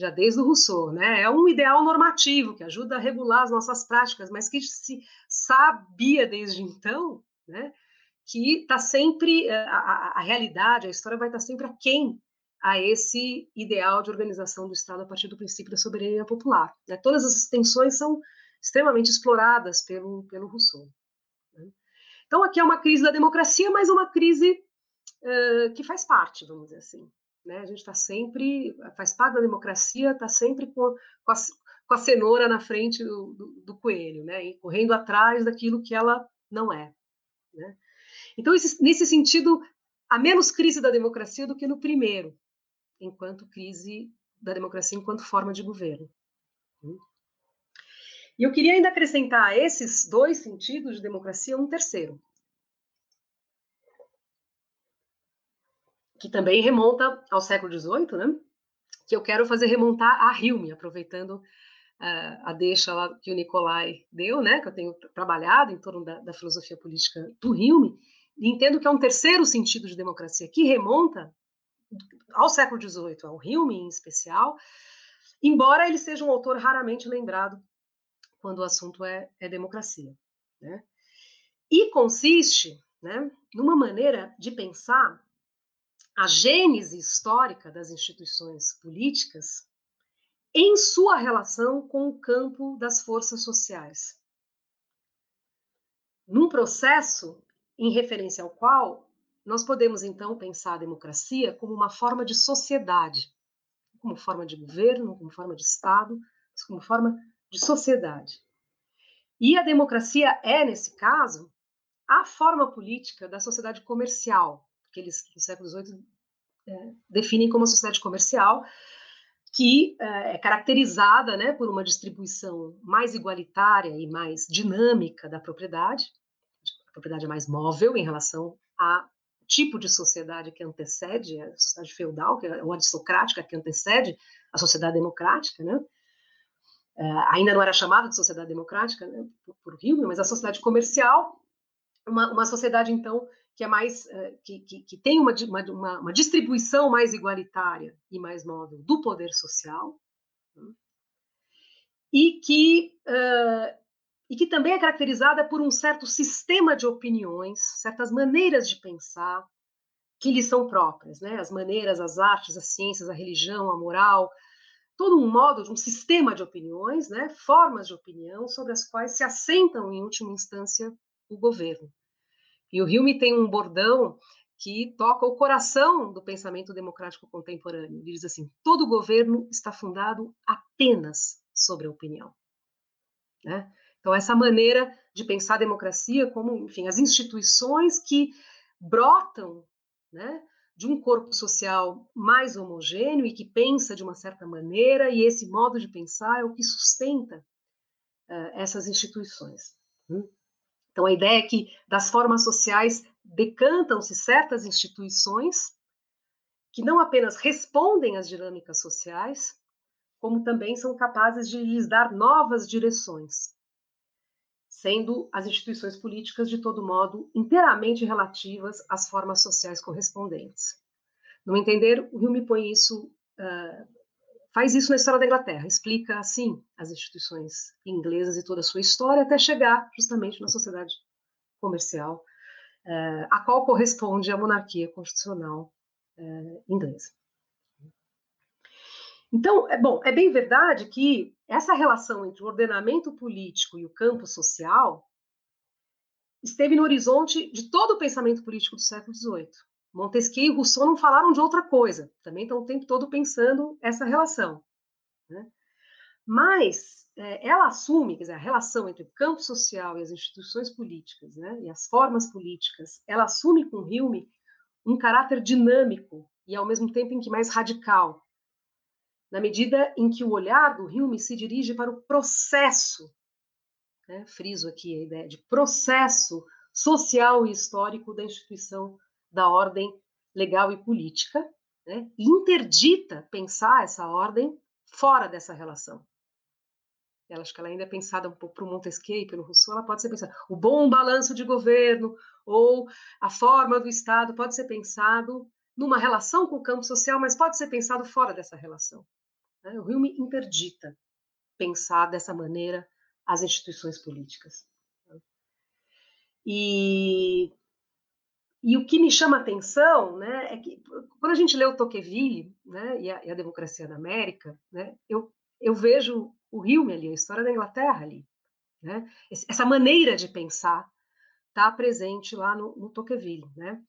Já desde o Rousseau, né? É um ideal normativo que ajuda a regular as nossas práticas, mas que se sabia desde então, né? Que está sempre é, a, a, realidade, a história vai estar tá sempre aquém a esse ideal de organização do Estado a partir do princípio da soberania popular. Né? Todas as tensões são extremamente exploradas pelo, pelo Rousseau. Né? Então, aqui é uma crise da democracia, mas uma crise uh, que faz parte, vamos dizer assim. Né? A gente está sempre, faz parte da democracia, está sempre com, com, a, com, a, cenoura na frente do, do, do coelho, né? E correndo atrás daquilo que ela não é. Né? Então, esse, nesse sentido, há menos crise da democracia do que no primeiro, enquanto crise da democracia enquanto forma de governo. Né? E eu queria ainda acrescentar a esses dois sentidos de democracia um terceiro, que também remonta ao século XVIII, né? que eu quero fazer remontar a Hilme, aproveitando a deixa lá que o Nicolai deu, né, que eu tenho trabalhado em torno da, da filosofia política do Hume, e entendo que é um terceiro sentido de democracia que remonta ao século XVIII, ao Hume em especial, embora ele seja um autor raramente lembrado quando o assunto é, é democracia. Né? E consiste né, numa maneira de pensar a gênese histórica das instituições políticas em sua relação com o campo das forças sociais. Num processo em referência ao qual nós podemos então pensar a democracia como uma forma de sociedade, como forma de governo, como forma de Estado, como forma de sociedade. E a democracia é, nesse caso, a forma política da sociedade comercial, que eles, no século XVIII, é, definem como a sociedade comercial, que é, é caracterizada né, por uma distribuição mais igualitária e mais dinâmica da propriedade, a propriedade é mais móvel em relação a tipo de sociedade que antecede a sociedade feudal, que é, ou aristocrática que antecede a sociedade democrática, né? Uh, ainda não era chamada de sociedade democrática né, por, por Hume, mas a sociedade comercial, uma, uma sociedade então que é mais uh, que, que, que, tem uma, uma, uma, distribuição mais igualitária e mais móvel do poder social né, e que uh, e que também é caracterizada por um certo sistema de opiniões, certas maneiras de pensar que lhe são próprias, né? As maneiras, as artes, as ciências, a religião, a moral, todo um modo um sistema de opiniões, né? Formas de opinião sobre as quais se assentam em última instância o governo. E o Hume tem um bordão que toca o coração do pensamento democrático contemporâneo. Ele diz assim: todo governo está fundado apenas sobre a opinião. Né? Então, essa maneira de pensar a democracia como, enfim, as instituições que brotam né, de um corpo social mais homogêneo e que pensa de uma certa maneira, e esse modo de pensar é o que sustenta uh, essas instituições. Hum? Então, a ideia é que das formas sociais decantam-se certas instituições que não apenas respondem às dinâmicas sociais, como também são capazes de lhes dar novas direções, sendo as instituições políticas, de todo modo, inteiramente relativas às formas sociais correspondentes. No entender, o Hume põe isso, uh, faz isso na história da Inglaterra, explica assim as instituições inglesas e toda a sua história, até chegar justamente na sociedade comercial, uh, a qual corresponde a monarquia constitucional uh, inglesa. Então, é bom, é bem verdade que essa relação entre o ordenamento político e o campo social esteve no horizonte de todo o pensamento político do século XVIII. Montesquieu e Rousseau não falaram de outra coisa, também estão o tempo todo pensando essa relação. Né? Mas é, ela assume, quer dizer, a relação entre o campo social e as instituições políticas, né, e as formas políticas, ela assume com Hume um caráter dinâmico e ao mesmo tempo em que mais radical, na medida em que o olhar do Hume se dirige para o processo, né, friso aqui a ideia de processo social e histórico da instituição da ordem legal e política, né, e interdita pensar essa ordem fora dessa relação. Ela acho que ela ainda é pensada um pouco para o Montesquieu e pelo Rousseau, ela pode ser pensada. O bom balanço de governo ou a forma do Estado pode ser pensado numa relação com o campo social, mas pode ser pensado fora dessa relação. Né? O Hume interdita pensar dessa maneira as instituições políticas. E, e o que me chama a atenção né, é que, quando a gente lê o Tocqueville né, e, a, e a Democracia da América, né, eu, eu vejo o Hume ali, a história da Inglaterra ali. Né? Essa maneira de pensar está presente lá no, no Tocqueville. Né?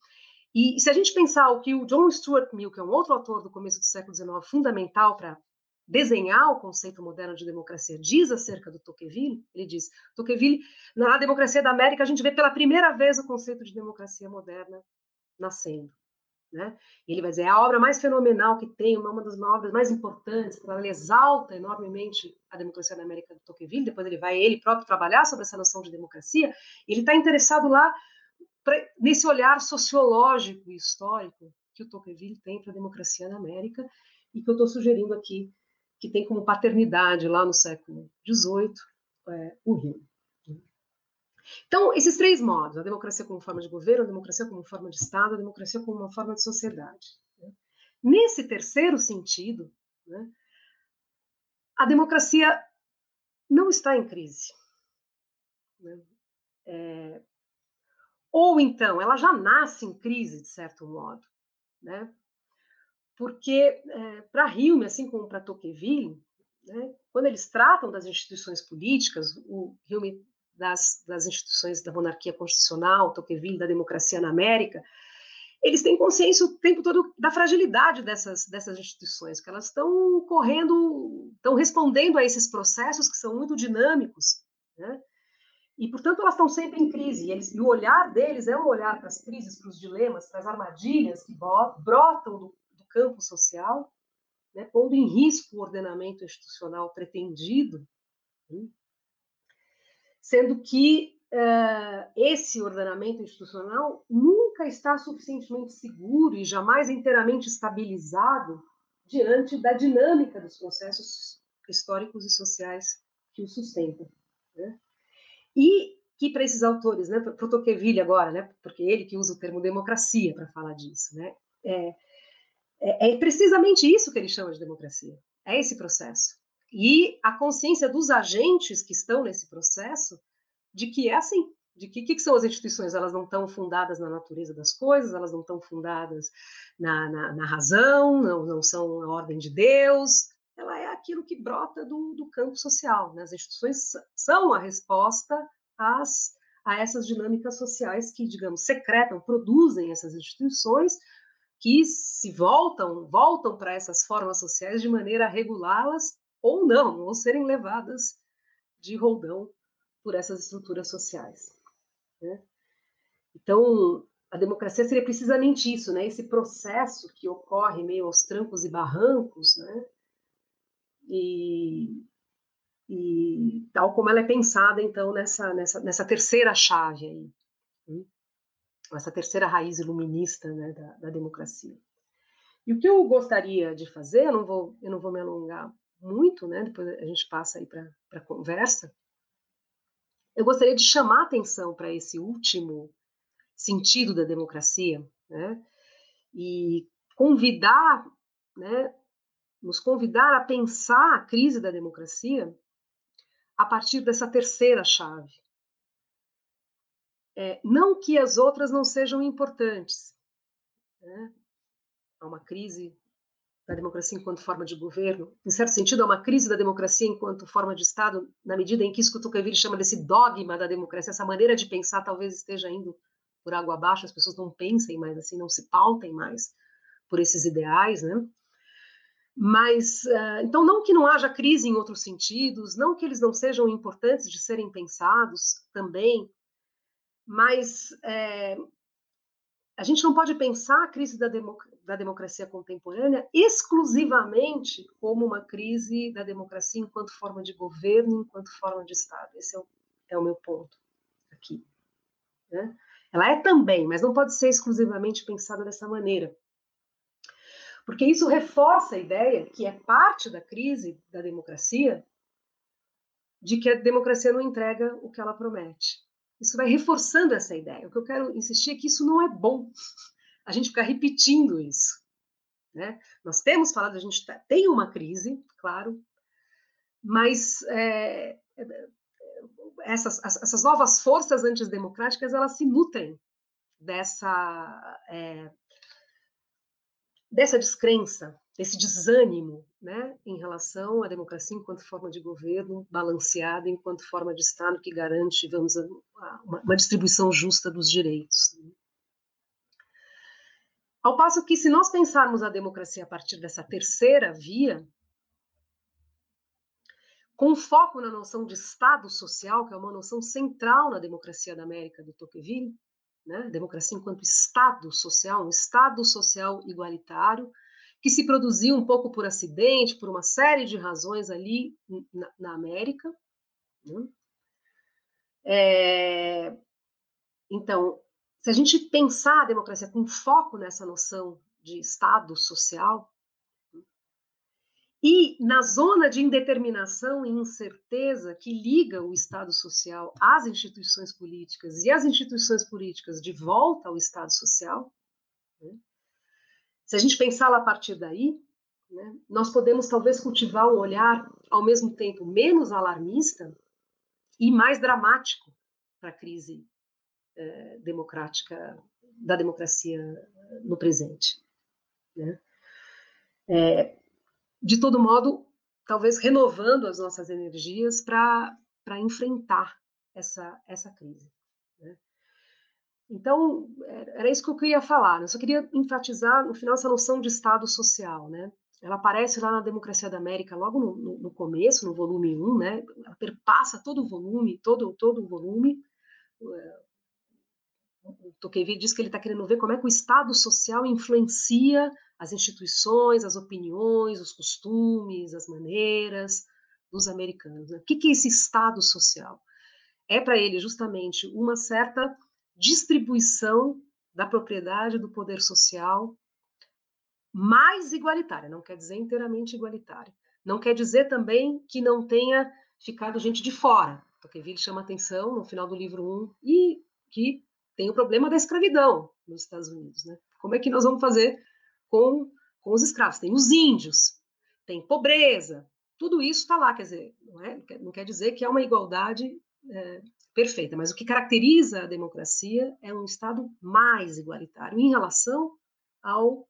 E se a gente pensar o que o John Stuart Mill, que é um outro autor do começo do século XIX, fundamental para desenhar o conceito moderno de democracia, diz acerca do Tocqueville, ele diz, Tocqueville, na democracia da América, a gente vê pela primeira vez o conceito de democracia moderna nascendo. Né? Ele vai dizer, é a obra mais fenomenal que tem, uma das obras mais importantes, ela exalta enormemente a democracia da América do Tocqueville, depois ele vai ele próprio trabalhar sobre essa noção de democracia, ele está interessado lá pra, nesse olhar sociológico e histórico que o Tocqueville tem para a democracia na América, e que eu estou sugerindo aqui que tem como paternidade lá no século XVIII é, o Rio. Então, esses três modos, a democracia como forma de governo, a democracia como forma de Estado, a democracia como uma forma de sociedade. Né? Nesse terceiro sentido, né, a democracia não está em crise. Né? É, ou então, ela já nasce em crise, de certo modo. Né? Porque, é, para Hume, assim como para Tocqueville, né, quando eles tratam das instituições políticas, o Hume das, das instituições da monarquia constitucional, Tocqueville da democracia na América, eles têm consciência o tempo todo da fragilidade dessas, dessas instituições, que elas estão correndo, estão respondendo a esses processos que são muito dinâmicos, né? E, portanto, elas estão sempre em crise. E, eles, e o olhar deles é um olhar para as crises, para os dilemas, para as armadilhas que brotam do campo social, né? pondo em risco o ordenamento institucional pretendido, né? sendo que uh, esse ordenamento institucional nunca está suficientemente seguro e jamais inteiramente estabilizado diante da dinâmica dos processos históricos e sociais que o sustentam. Né? E que para esses autores, né, para o Tocqueville agora, né, porque ele que usa o termo democracia para falar disso, né, é, é, é precisamente isso que ele chama de democracia, é esse processo. E a consciência dos agentes que estão nesse processo de que é assim, de que, que são as instituições? Elas não estão fundadas na natureza das coisas, elas não estão fundadas na, na, na razão, não, não são a ordem de Deus, ela é aquilo que brota do, do campo social. Né? As instituições são a resposta às, a essas dinâmicas sociais que, digamos, secretam, produzem essas instituições que se voltam, voltam para essas formas sociais de maneira a regulá-las ou não, ou serem levadas de roldão por essas estruturas sociais. Né? Então, a democracia seria precisamente isso, né? Esse processo que ocorre meio aos trancos e barrancos, né? E, e tal como ela é pensada, então, nessa, nessa, nessa terceira chave aí, né? Essa terceira raiz iluminista né, da, da, democracia. E o que eu gostaria de fazer, eu não vou, eu não vou me alongar muito, né? Depois a gente passa aí para a conversa, eu gostaria de chamar atenção para esse último sentido da democracia, né? E convidar, né, nos convidar a pensar a crise da democracia a partir dessa terceira chave. É, não que as outras não sejam importantes. Né? Há uma crise da democracia enquanto forma de governo. Em certo sentido, é uma crise da democracia enquanto forma de Estado, na medida em que isso que o Tocqueville chama desse dogma da democracia, essa maneira de pensar talvez esteja indo por água abaixo, as pessoas não pensem mais assim, não se pautem mais por esses ideais, né? Mas, uh, então, não que não haja crise em outros sentidos, não que eles não sejam importantes de serem pensados também, mas é, a gente não pode pensar a crise da, democ da democracia contemporânea exclusivamente como uma crise da democracia enquanto forma de governo, enquanto forma de Estado. Esse é o, é o meu ponto aqui. Né? Ela é também, mas não pode ser exclusivamente pensada dessa maneira. Porque isso reforça a ideia, que é parte da crise da democracia, de que a democracia não entrega o que ela promete. Isso vai reforçando essa ideia. O que eu quero insistir é que isso não é bom. A gente ficar repetindo isso. Né? Nós temos falado, a gente tá, tem uma crise, claro, mas é, é essas, essas novas forças antidemocráticas elas se nutrem dessa é, dessa descrença, desse desânimo né, em relação à democracia enquanto forma de governo balanceada, enquanto forma de Estado que garante, vamos, uma, uma distribuição justa dos direitos. Ao passo que, se nós pensarmos a democracia a partir dessa terceira via, com foco na noção de Estado social, que é uma noção central na democracia da América do Tocqueville, né? democracia enquanto Estado social, um Estado social igualitário, que se produziu um pouco por acidente, por uma série de razões ali na, na América. Né? É, então, se a gente pensar a democracia com foco nessa noção de Estado social, E na zona de indeterminação e incerteza que liga o Estado social às instituições políticas e as instituições políticas de volta ao Estado social, né? Se a gente pensá-la a partir daí, né, nós podemos talvez cultivar um olhar ao mesmo tempo menos alarmista e mais dramático para a crise é, democrática da democracia no presente. Né? É, de todo modo, talvez renovando as nossas energias para enfrentar essa, essa crise. Então, era isso que eu queria falar. Né? Eu só queria enfatizar, no final, essa noção de Estado social. Né? Ela aparece lá na Democracia da América, logo no, no, no começo, no volume 1, né? ela perpassa todo o volume, todo, todo o volume. O Tocqueville diz que ele está querendo ver como é que o Estado social influencia as instituições, as opiniões, os costumes, as maneiras dos americanos. Né? O que, que é esse Estado social? É para ele justamente uma certa distribuição da propriedade do poder social mais igualitária, não quer dizer inteiramente igualitária. Não quer dizer também que não tenha ficado gente de fora. Tocqueville chama atenção no final do livro 1 e que tem o problema da escravidão nos Estados Unidos. Né? Como é que nós vamos fazer com, com os escravos. Tem os índios, tem pobreza, tudo isso está lá, quer dizer, não, é, não quer dizer que é uma igualdade é, perfeita, mas o que caracteriza a democracia é um Estado mais igualitário em relação ao,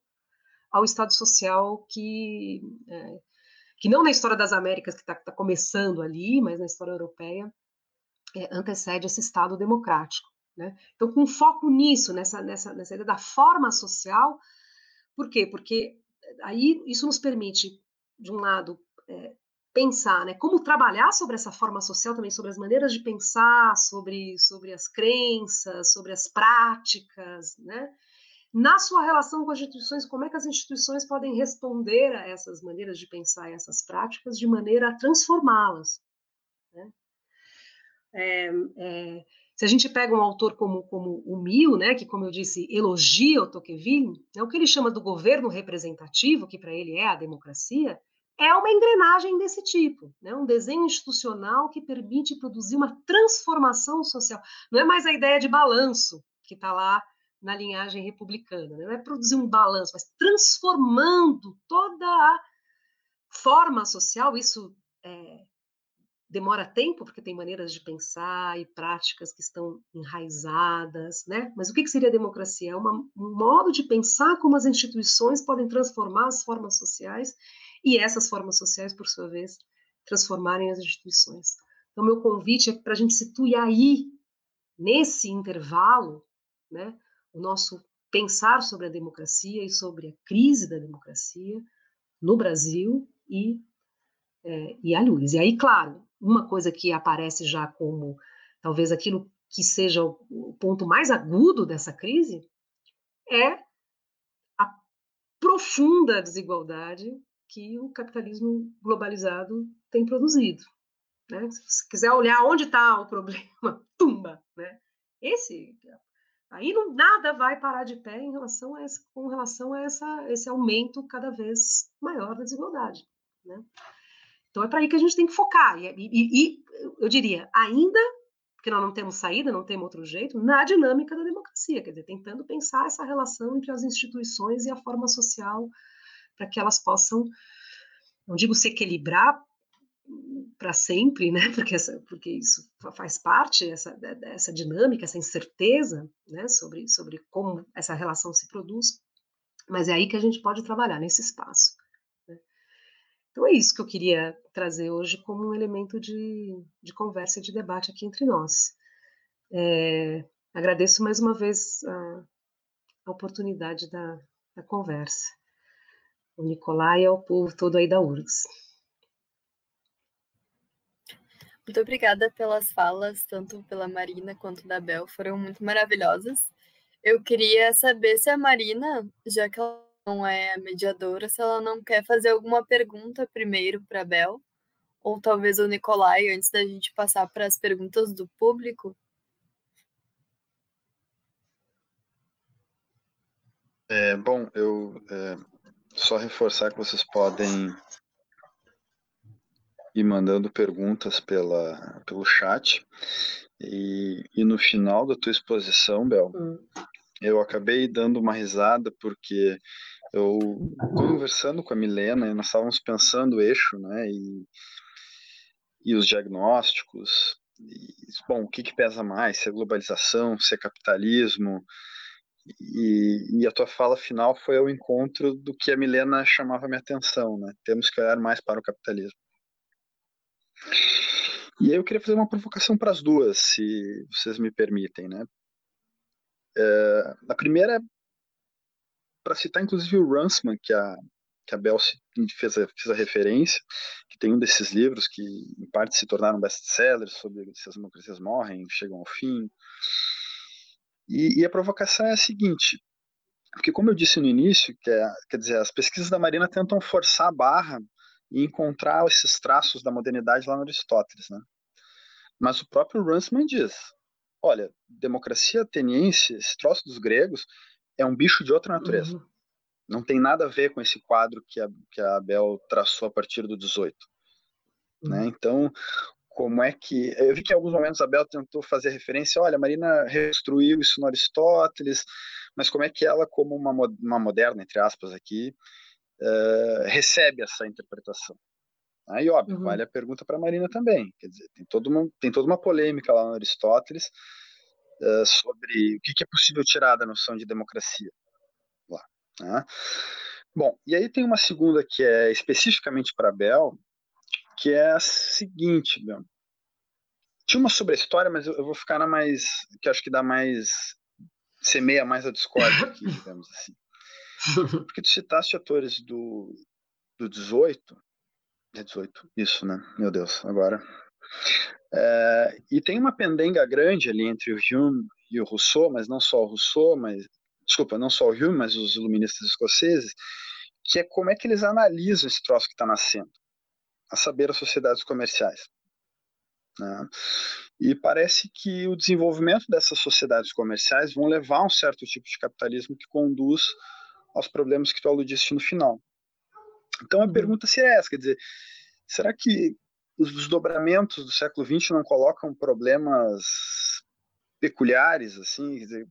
ao Estado social que, é, que não na história das Américas, que está tá começando ali, mas na história europeia, é, antecede esse Estado democrático. Né? Então, com foco nisso, nessa, nessa, nessa ideia da forma social, por quê? Porque aí isso nos permite, de um lado, é, pensar, né, como trabalhar sobre essa forma social também, sobre as maneiras de pensar, sobre, sobre as crenças, sobre as práticas, né, na sua relação com as instituições, como é que as instituições podem responder a essas maneiras de pensar e essas práticas de maneira a transformá-las. Né? É, é, se a gente pega um autor como, como o Mill, né, que, como eu disse, elogia o Tocqueville, né, o que ele chama do governo representativo, que para ele é a democracia, é uma engrenagem desse tipo, né, um desenho institucional que permite produzir uma transformação social. Não é mais a ideia de balanço que está lá na linhagem republicana, né, não é produzir um balanço, mas transformando toda a forma social, isso é, demora tempo, porque tem maneiras de pensar e práticas que estão enraizadas, né? Mas o que seria democracia? É uma, um modo de pensar como as instituições podem transformar as formas sociais e essas formas sociais, por sua vez, transformarem as instituições. Então, meu convite é para a gente situar aí, nesse intervalo, né, o nosso pensar sobre a democracia e sobre a crise da democracia no Brasil e, é, e a luz. E aí, claro, uma coisa que aparece já como talvez aquilo que seja o ponto mais agudo dessa crise é a profunda desigualdade que o capitalismo globalizado tem produzido. Né? Se quiser olhar onde está o problema, *laughs* tumba, né? Esse, aí não, nada vai parar de pé em relação a essa, com relação a essa, esse aumento cada vez maior da desigualdade, né? Então é para aí que a gente tem que focar. E, e, e, eu diria, ainda, porque nós não temos saída, não temos outro jeito, na dinâmica da democracia, quer dizer, tentando pensar essa relação entre as instituições e a forma social para que elas possam, não digo se equilibrar para sempre, né? *laughs* Porque, essa, porque isso faz parte essa, dessa dinâmica, essa incerteza, né? Sobre, sobre como essa relação se produz. Mas é aí que a gente pode trabalhar nesse espaço. Então é isso que eu queria trazer hoje como um elemento de, de conversa e de debate aqui entre nós. É, agradeço mais uma vez a, a oportunidade da, da, conversa. O Nicolai e ao povo todo aí da URGS. Muito obrigada pelas falas, tanto pela Marina quanto da Bel, foram muito maravilhosas. Eu queria saber se a Marina, já que ela não é a mediadora, se ela não quer fazer alguma pergunta primeiro para a Bel, ou talvez o Nicolai, antes da gente passar para as perguntas do público. É, bom, eu é, só reforçar que vocês podem e mandando perguntas pela, pelo chat. E, e no final da tua exposição, Bel, hum. eu acabei dando uma risada porque eu, conversando com a Milena, nós estávamos pensando o eixo, né, e, e os diagnósticos, e, bom, o que, que pesa mais, se é globalização, se é capitalismo, e, e, a tua fala final foi ao encontro do que a Milena chamava minha atenção, né? Temos que olhar mais para o capitalismo. E aí eu queria fazer uma provocação para as duas, se vocês me permitem, né? É, a primeira é para citar inclusive o Runsman, que a, que a Bel fez a, fez a referência, que tem um desses livros que em parte se tornaram best-sellers sobre se as democracias morrem, chegam ao fim. E, e, a provocação é a seguinte, porque como eu disse no início, que é, quer dizer, as pesquisas da Marina tentam forçar a barra e encontrar esses traços da modernidade lá no Aristóteles, né? Mas o próprio Runsman diz, olha, democracia ateniense, esse troço dos gregos, é um bicho de outra natureza. Uhum. Não tem nada a ver com esse quadro que a, que a Abel traçou a partir do 18. Né? Uhum. Né? Então, como é que. Eu vi que em alguns momentos a Abel tentou fazer referência, olha, a Marina reconstruiu isso no Aristóteles, mas como é que ela, como uma, uma moderna, entre aspas, aqui, uh, recebe essa interpretação? Aí, óbvio, uhum. vale a pergunta para a Marina também. Quer dizer, tem toda uma, tem toda uma polêmica lá no Aristóteles uh, sobre o que, que, é possível tirar da noção de democracia lá. Né? Bom, e aí tem uma segunda que é especificamente para Bel, que é a seguinte, meu. Tinha uma sobre a história, mas eu, eu vou ficar na mais, que acho que dá mais, semeia mais a discórdia aqui, *laughs* digamos assim. Porque tu citaste atores do, do 18, é 18, isso, né? Meu Deus, agora. É, e tem uma pendenga grande ali entre o Hume e o Rousseau, mas não só o Rousseau, mas desculpa, não só o Hume, mas os iluministas escoceses, que é como é que eles analisam esse troço que está nascendo, a saber, as sociedades comerciais. Né? E parece que o desenvolvimento dessas sociedades comerciais vão levar a um certo tipo de capitalismo que conduz aos problemas que tu aludiste no final. Então a uhum. pergunta seria essa, quer dizer, será que os desdobramentos do século XX não colocam problemas peculiares, assim, quer dizer,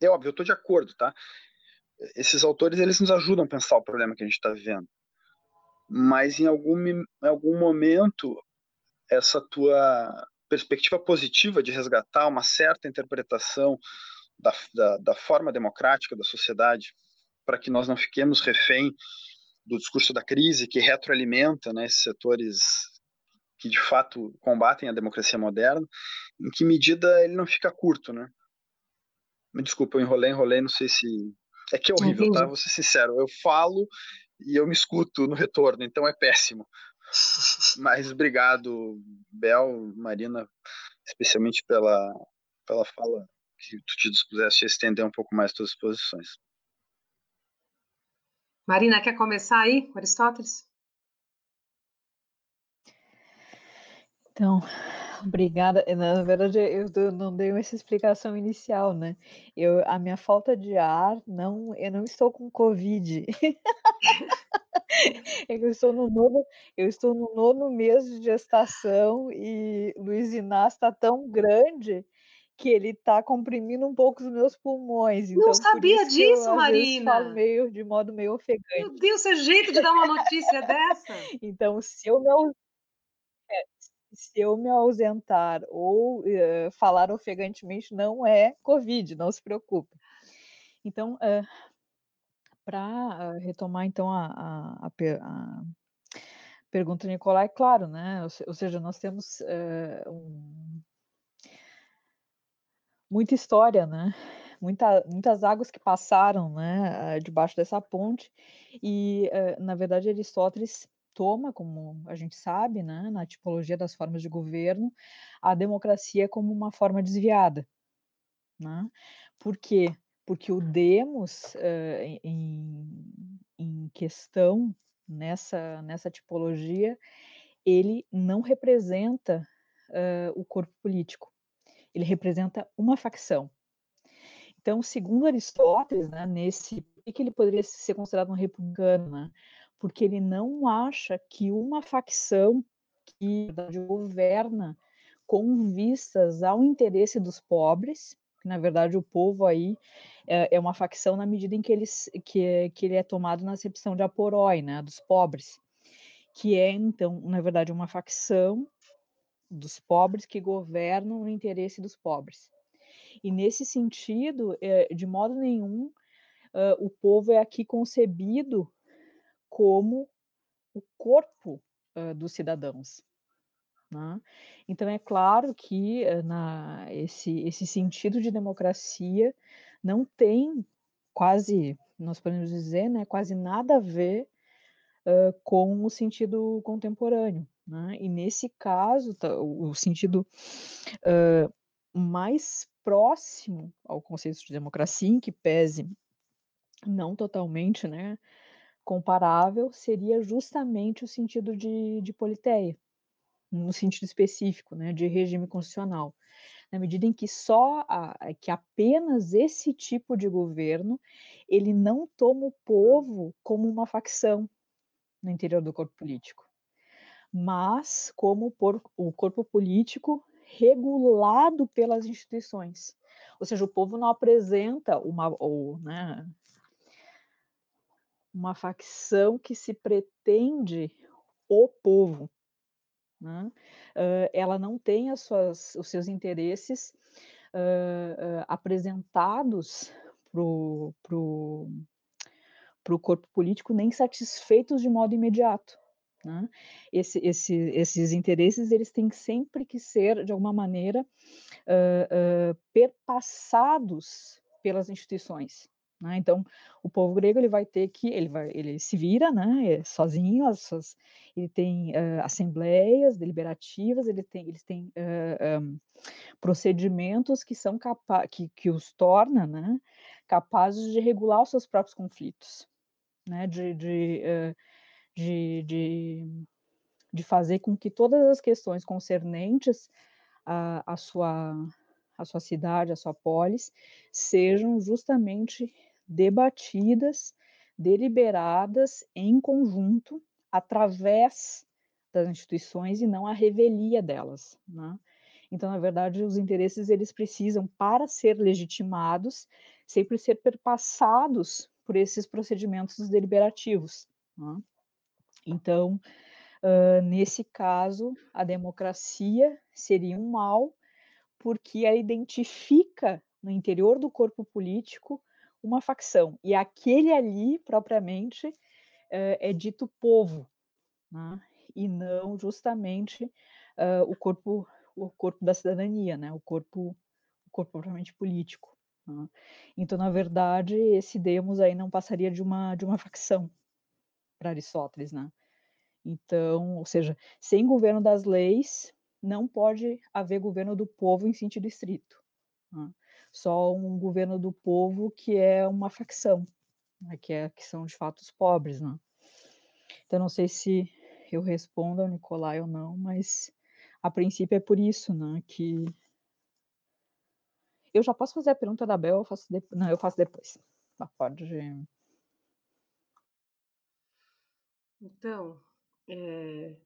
é óbvio, eu estou de acordo, tá? Esses autores, eles nos ajudam a pensar o problema que a gente está vivendo. Mas em algum, em algum momento, essa tua perspectiva positiva de resgatar uma certa interpretação da, da, da forma democrática da sociedade, para que nós não fiquemos refém do discurso da crise que retroalimenta né, esses setores que de fato combatem a democracia moderna, em que medida ele não fica curto, né? Me desculpa, eu enrolei, enrolei, não sei se... É que é horrível, Entendi. tá? Vou ser sincero, eu falo e eu me escuto no retorno, então é péssimo. *laughs* Mas obrigado, Bel, Marina, especialmente pela, pela fala que tu te dispuseste a estender um pouco mais tuas posições. Marina, quer começar aí, Aristóteles? Então, obrigada. Na verdade, eu não dei essa explicação inicial, né? Eu, a minha falta de ar, não, eu não estou com Covid. *laughs* eu estou no nono, eu estou no nono mês de gestação e Luiz Inácio está tão grande que ele está comprimindo um pouco os meus pulmões. Então, Não sabia disso, eu, Marina. falo meio de modo meio ofegante. Meu Deus, é jeito de dar uma notícia dessa. *laughs* Então, se eu não é, se eu me ausentar ou uh, falar ofegantemente, não é Covid, não se preocupe. Então, uh, para uh, retomar então a, a, a, a pergunta Nicolai, é claro, né? Ou, ou seja, nós temos um muita história, né? Muita, muitas águas que passaram, né, debaixo dessa ponte. E, eh, na verdade, Aristóteles toma, como a gente sabe, né, na tipologia das formas de governo, a democracia como uma forma desviada. Né? Por quê? Porque o demos uh, em, em questão nessa, nessa tipologia, ele não representa uh, o corpo político ele representa uma facção. Então, segundo Aristóteles, né, nesse, que ele poderia ser considerado um republicano? Né? Porque ele não acha que uma facção que governa com vistas ao interesse dos pobres, que na verdade o povo aí é, é uma facção na medida em que, eles, que, que ele é tomado na acepção de aporói, né, dos pobres, que é então, na verdade, uma facção dos pobres que governam no interesse dos pobres. E nesse sentido, é, de modo nenhum, uh, o povo é aqui concebido como o corpo uh, dos cidadãos. Né? Então, é claro que uh, na, esse, esse sentido de democracia não tem quase, nós podemos dizer, né, quase nada a ver com o sentido contemporâneo. Né? E nesse caso, tá, o, o sentido mais próximo ao conceito de democracia, em que pese não totalmente né, comparável, seria justamente o sentido de, de politeia, no sentido específico, né, de regime constitucional. Na medida em que só a, que apenas esse tipo de governo ele não toma o povo como uma facção no interior do corpo político, mas como por, o corpo político regulado pelas instituições. Ou seja, o povo não apresenta uma, ou, né, uma facção que se pretende o povo. Né? Uh, ela não tem as suas, os seus interesses uh, uh, apresentados para o pro, pro corpo político nem satisfeitos de modo imediato. Né? Esse, esse, esses interesses eles têm sempre que ser, de alguma maneira, perpassados pelas instituições. Né? Então, o povo grego ele vai ter que ele vai ele se vira, né, é sozinho, as suas, ele tem uh, assembleias deliberativas, ele tem eles têm um, procedimentos que são capazes que, que os torna, né, capazes de regular os seus próprios conflitos, né, de, de de, de, de fazer com que todas as questões concernentes à, à, sua, à sua cidade, à sua polis, sejam justamente debatidas, deliberadas em conjunto, através das instituições e não a revelia delas. Né? Então, na verdade, os interesses eles precisam, para ser legitimados, sempre ser perpassados por esses procedimentos deliberativos. Né? Então, uh, nesse caso, a democracia seria um mal, porque ela identifica no interior do corpo político uma facção, e aquele ali, propriamente, uh, é dito povo, né? e não justamente uh, o corpo o corpo da cidadania, né? o corpo o corpo propriamente político. Né? Então, na verdade, esse demos aí não passaria de uma de uma facção, para Aristóteles, né? Então, ou seja, sem governo das leis, não pode haver governo do povo em sentido estrito. Né? Só um governo do povo que é uma facção, né? que, é, que são de fato os pobres. Né? Então, não sei se eu respondo ao Nicolai ou não, mas a princípio é por isso né, que. Eu já posso fazer a pergunta da Bel, eu faço de... Não, eu faço depois. Tá, pode. Então, é,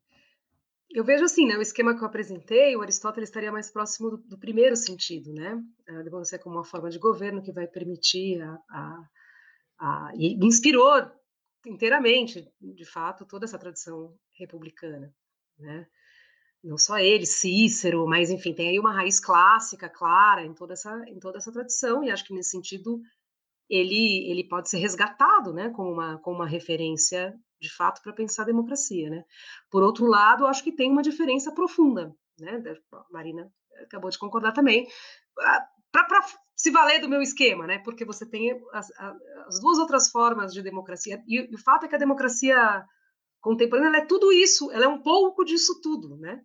eu vejo assim, né, o esquema que eu apresentei, o Aristóteles estaria mais próximo do, do primeiro sentido, né? A democracia como uma forma de governo que vai permitir a, a, a, e inspirou inteiramente, de fato, toda essa tradição republicana, né? Não só ele, Cícero, mas enfim, tem aí uma raiz clássica, clara, em toda essa, em toda essa tradição, e acho que nesse sentido ele, ele pode ser resgatado, né, como uma, como uma referência de fato, para pensar a democracia, né? Por outro lado, acho que tem uma diferença profunda, né? A Marina acabou de concordar também, ah, para se valer do meu esquema, né? Porque você tem as, as duas outras formas de democracia, e, e, o fato é que a democracia contemporânea é tudo isso, ela é um pouco disso tudo, né?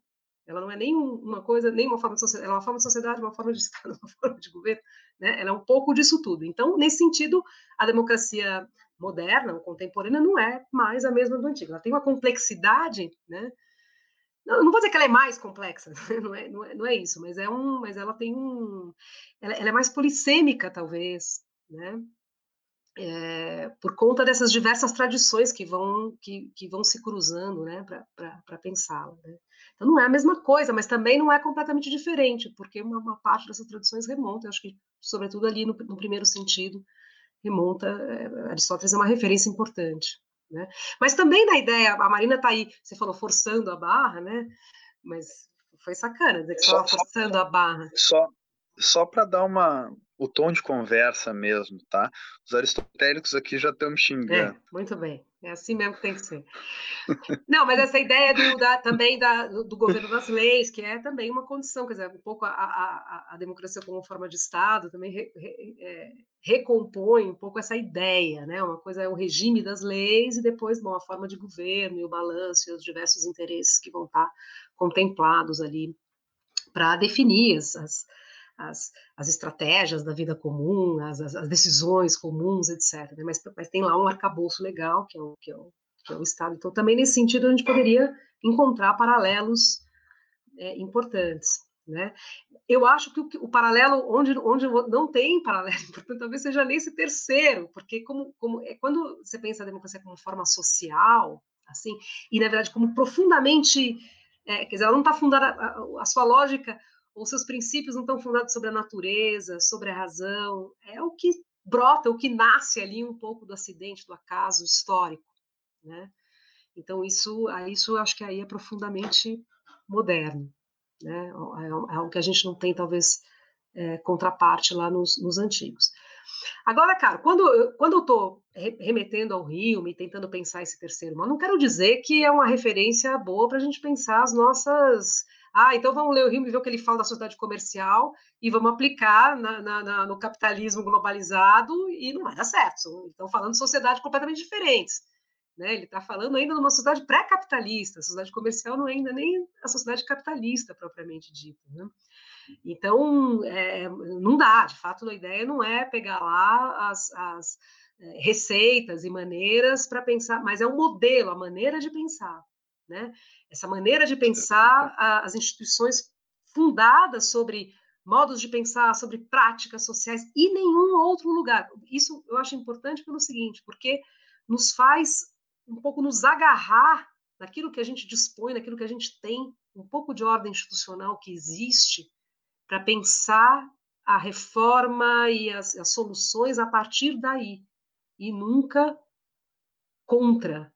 Ela não é nem uma coisa, nem uma forma de sociedade, ela é uma forma de sociedade, uma forma de *laughs* Estado, uma forma de governo, né? Ela é um pouco disso tudo. Então, nesse sentido, a democracia moderna ou contemporânea não é mais a mesma do antigo. Ela tem uma complexidade, né? Não, não vou dizer que ela é mais complexa, *laughs* não é, não é, não é isso, mas é um, mas ela tem um, ela, ela é mais polissêmica talvez, né? é, por conta dessas diversas tradições que vão, que, que vão se cruzando né, para pensá-la. Né? Então, não é a mesma coisa, mas também não é completamente diferente, porque uma, uma parte dessas tradições remonta, acho que, sobretudo ali no, no primeiro sentido, remonta, é, Aristóteles é uma referência importante. Né? Mas também na ideia, a Marina está aí, você falou forçando a barra, né? mas foi sacana dizer que estava forçando a barra. Só, só para dar uma, o tom de conversa mesmo, tá? Os aristotélicos aqui já estão me xingando. É, muito bem. É assim mesmo que tem que ser. Não, mas essa ideia do, da, também da, do governo das leis, que é também uma condição, quer dizer, um pouco a, a, a democracia como forma de Estado também re, re, é, recompõe um pouco essa ideia, né? Uma coisa é o regime das leis e depois, bom, a forma de governo e o balanço e os diversos interesses que vão estar contemplados ali para definir as, as as, as estratégias da vida comum, as, as, decisões comuns, etc. Né? Mas, mas, tem lá um arcabouço legal, que é, o, que, é o, que é o Estado. Então, também nesse sentido, a gente poderia encontrar paralelos é, importantes. Né? Eu acho que o, o, paralelo, onde, onde não tem paralelo, *laughs* portanto, talvez seja nesse terceiro, porque como, como é, quando você pensa a democracia como forma social, assim, e na verdade como profundamente, é, quer dizer, ela não está fundada, a, a, sua lógica ou seus princípios não estão fundados sobre a natureza, sobre a razão, é o que brota, o que nasce ali um pouco do acidente, do acaso histórico, né? Então isso, isso acho que aí é profundamente moderno, né? É, é algo que a gente não tem talvez é, contraparte lá nos, nos antigos. Agora, cara, quando, quando eu estou remetendo ao Rio, me tentando pensar esse terceiro mas não quero dizer que é uma referência boa para a gente pensar as nossas ah, então vamos ler o Rio e ver o que ele fala da sociedade comercial e vamos aplicar na, na, na, no capitalismo globalizado e não vai dar certo. Estão falando de sociedades completamente diferentes. Né? Ele está falando ainda de uma sociedade pré-capitalista, a sociedade comercial não é ainda nem a sociedade capitalista propriamente dita. Né? Então, é, não dá, de fato, a ideia não é pegar lá as, as é, receitas e maneiras para pensar, mas é um modelo, a maneira de pensar. Né? Essa maneira de pensar as instituições fundadas sobre modos de pensar, sobre práticas sociais e nenhum outro lugar. Isso eu acho importante pelo seguinte, porque nos faz um pouco nos agarrar naquilo que a gente dispõe, naquilo que a gente tem, um pouco de ordem institucional que existe para pensar a reforma e as, as soluções a partir daí e nunca contra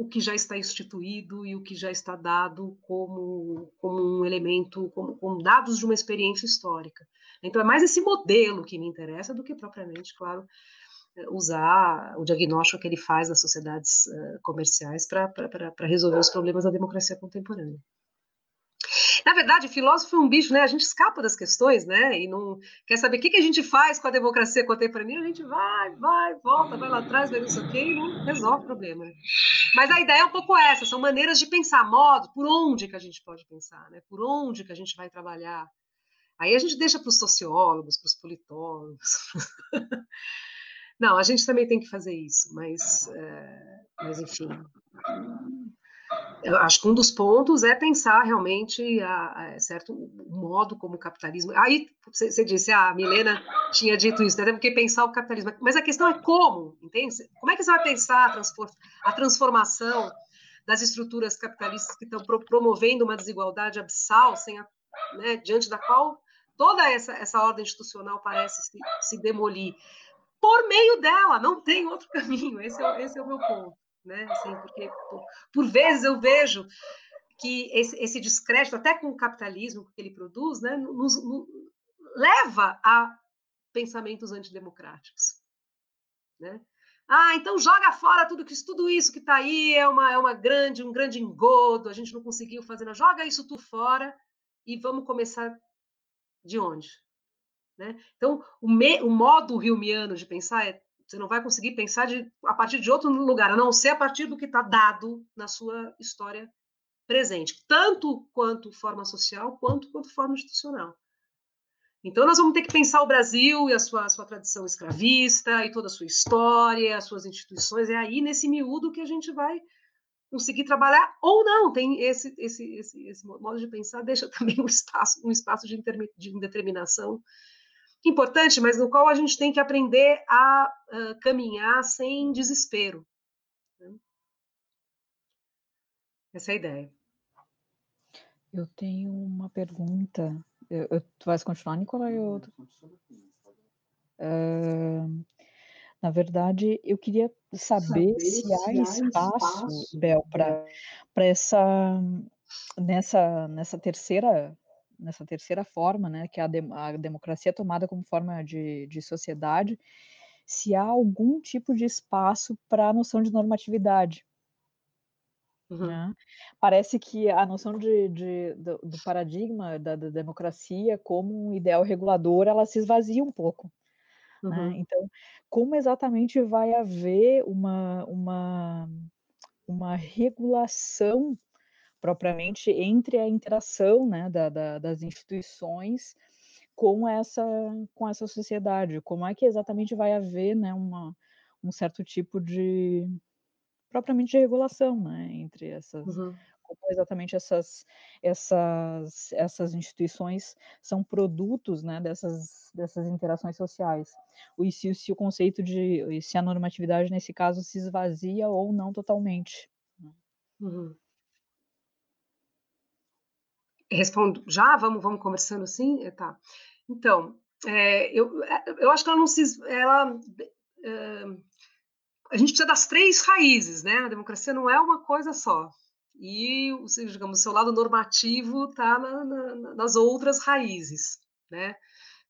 o que já está instituído e o que já está dado como, como um elemento, como, como, dados de uma experiência histórica. Então, é mais esse modelo que me interessa do que propriamente, claro, eh, usar o diagnóstico que ele faz das sociedades uh, comerciais para resolver os problemas da democracia contemporânea. Na verdade, filósofo é um bicho, né? A gente escapa das questões, né? E não quer saber o que, que a gente faz com a democracia contemporânea. A gente vai, vai, volta, vai lá atrás, vai não sei o quê, e não resolve o problema. Né? Mas a ideia é um pouco essa: são maneiras de pensar, modo, por onde que a gente pode pensar, né? Por onde que a gente vai trabalhar. Aí a gente deixa para os sociólogos, para os politólogos. *laughs* não, a gente também tem que fazer isso, mas, é, mas enfim eu acho que um dos pontos é pensar realmente a, a, certo o modo como o capitalismo. Aí você, disse, ah, a Milena tinha dito isso, né? temos que pensar o capitalismo. Mas a questão é como, entende? Como é que você vai pensar a, transfor a transformação das estruturas capitalistas que estão pro promovendo uma desigualdade abissal, sem a, né, diante da qual toda essa, essa ordem institucional parece se, se demolir? Por meio dela, não tem outro *laughs* caminho. Esse é, esse é o meu ponto né? Assim, porque por, por vezes eu vejo que esse, esse, descrédito, até com o capitalismo que ele produz, né, nos, nos leva a pensamentos antidemocráticos, né? Ah, então joga fora tudo que tudo isso que está aí é uma é uma grande um grande engodo, a gente não conseguiu fazer, nada. joga isso tudo fora e vamos começar de onde, né? Então o, me, o modo rilmiano de pensar é você não vai conseguir pensar de, a partir de outro lugar, a não ser a partir do que está dado na sua história presente, tanto quanto forma social, quanto quanto forma institucional. Então, nós vamos ter que pensar o Brasil e a sua, a sua tradição escravista, e toda a sua história, as suas instituições. É aí, nesse miúdo, que a gente vai conseguir trabalhar, ou não. Tem esse, esse, esse, esse modo de pensar, deixa também um espaço, um espaço de, de indeterminação importante, mas no qual a gente tem que aprender a uh, caminhar sem desespero. Né? Essa é a ideia. Eu tenho uma pergunta. Eu, eu, tu vais continuar, Nicolau? Eu... Uh, na verdade, eu queria saber, saber se, há espaço, espaço Bel, para essa nessa nessa terceira nessa terceira forma, né, que é a, de, a democracia tomada como forma de, de sociedade, se há algum tipo de espaço para a noção de normatividade. Uhum. Né? Parece que a noção de, de do, do, paradigma da, da, democracia como um ideal regulador, ela se esvazia um pouco. Né? Uhum. Né? Então, como exatamente vai haver uma, uma, uma regulação propriamente entre a interação né, da, da, das instituições com essa, com essa sociedade? Como é que exatamente vai haver né, uma, um certo tipo de propriamente de regulação né, entre essas uhum como exatamente essas, essas, essas instituições são produtos né, dessas, dessas interações sociais. E se, se o conceito de, se a normatividade nesse caso se esvazia ou não totalmente. Né? Uhum. Respondo já? Vamos, vamos conversando assim? É, tá. Então, é, eu, é, eu acho que ela não se. Ela, é, a gente precisa das três raízes, né? A democracia não é uma coisa só e, digamos, o seu lado normativo está na, na, nas outras raízes, né?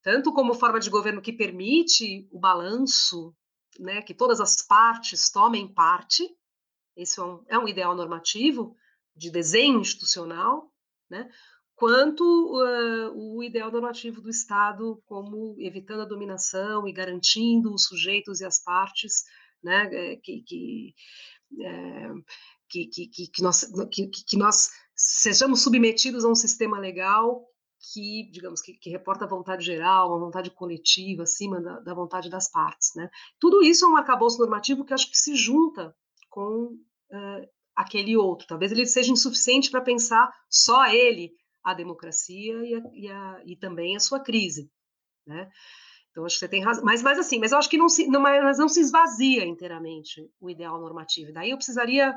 Tanto como forma de governo que permite o balanço, né, que todas as partes tomem parte, esse é um, é um ideal normativo de desenho institucional, né? quanto uh, o ideal normativo do Estado como evitando a dominação e garantindo os sujeitos e as partes né, eh, que, que é, que, que, que, nós, que, que nós sejamos submetidos a um sistema legal que, digamos, que, que, reporta a vontade geral, uma vontade coletiva, acima da, da, vontade das partes. Né? Tudo isso é um arcabouço normativo que acho que se junta com uh, aquele outro. Talvez ele seja insuficiente para pensar só ele, a democracia e, a, e, a, e, também a sua crise. Né? Então, acho que você tem razão. Mas, mas assim, mas eu acho que não se, não, mas não se esvazia inteiramente o ideal normativo. Daí eu precisaria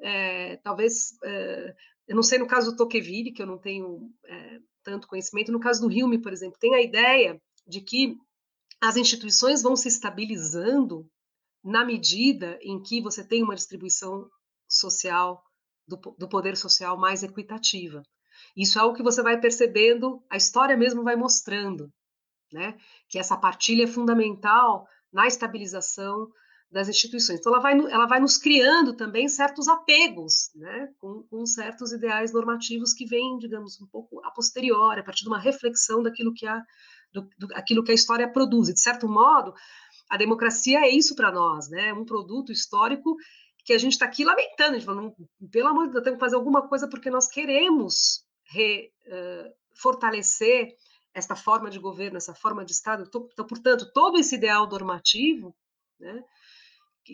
é, talvez, é, eu não sei no caso do Tocqueville, que eu não tenho é, tanto conhecimento, no caso do Hume, por exemplo, tem a ideia de que as instituições vão se estabilizando na medida em que você tem uma distribuição social, do, do poder social mais equitativa. Isso é o que você vai percebendo, a história mesmo vai mostrando, né? Que essa partilha é fundamental na estabilização das instituições. Então, ela vai, ela vai nos criando também certos apegos, né, com, com, certos ideais normativos que vêm, digamos, um pouco a posteriori, a partir de uma reflexão daquilo que a, do, do, aquilo que a história produz. De certo modo, a democracia é isso para nós, né, um produto histórico que a gente está aqui lamentando, a gente fala, pelo amor de Deus, temos que fazer alguma coisa porque nós queremos re, uh, fortalecer esta forma de governo, essa forma de Estado. Então, portanto, todo esse ideal normativo, né,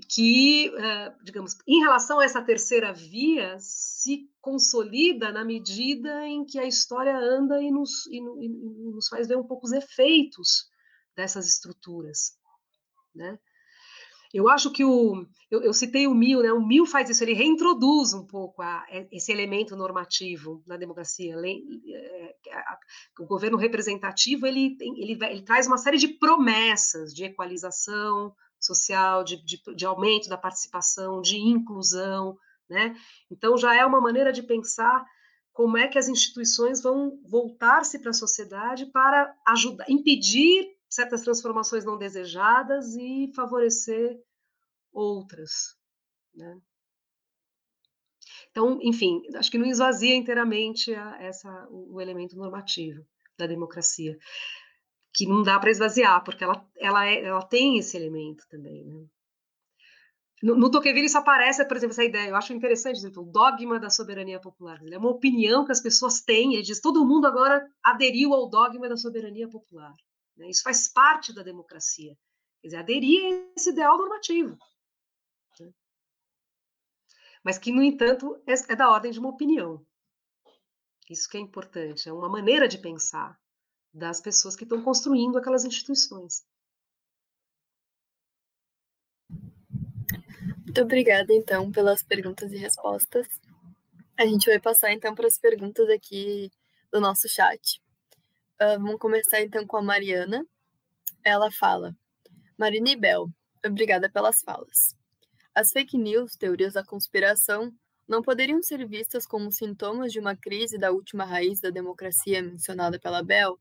que, eh, digamos, em relação a essa terceira via, se consolida na medida em que a história anda e nos, e, e nos faz ver um pouco os efeitos dessas estruturas, né? Eu acho que o. Eu, eu, citei o Mil, né? O Mil faz isso, ele reintroduz um pouco a, esse elemento normativo na democracia. Eh, o governo representativo ele, ele, ele traz uma série de promessas de equalização, social, de, de, de aumento da participação, de inclusão, né? Então já é uma maneira de pensar como é que as instituições vão voltar-se para a sociedade para ajudar, impedir certas transformações não desejadas e favorecer outras, né? Então, enfim, acho que não esvazia inteiramente a, essa, o, o elemento normativo da democracia que não dá para esvaziar, porque ela, ela, é, ela tem esse elemento também. Né? No, no Tocqueville isso aparece, por exemplo, essa ideia, eu acho interessante, exemplo, o dogma da soberania popular. É uma opinião que as pessoas têm, ele diz, todo mundo agora aderiu ao dogma da soberania popular. Né? Isso faz parte da democracia. Quer dizer, aderir a esse ideal normativo. Né? Mas que, no entanto, é, é da ordem de uma opinião. Isso que é importante, é uma maneira de pensar das pessoas que estão construindo aquelas instituições. Muito obrigada, então, pelas perguntas e respostas. A gente vai passar, então, para as perguntas aqui do nosso chat. Uh, vamos começar, então, com a Mariana. Ela fala: Marina e Bel, obrigada pelas falas. As fake news, teorias da conspiração, não poderiam ser vistas como sintomas de uma crise da última raiz da democracia mencionada pela Bel?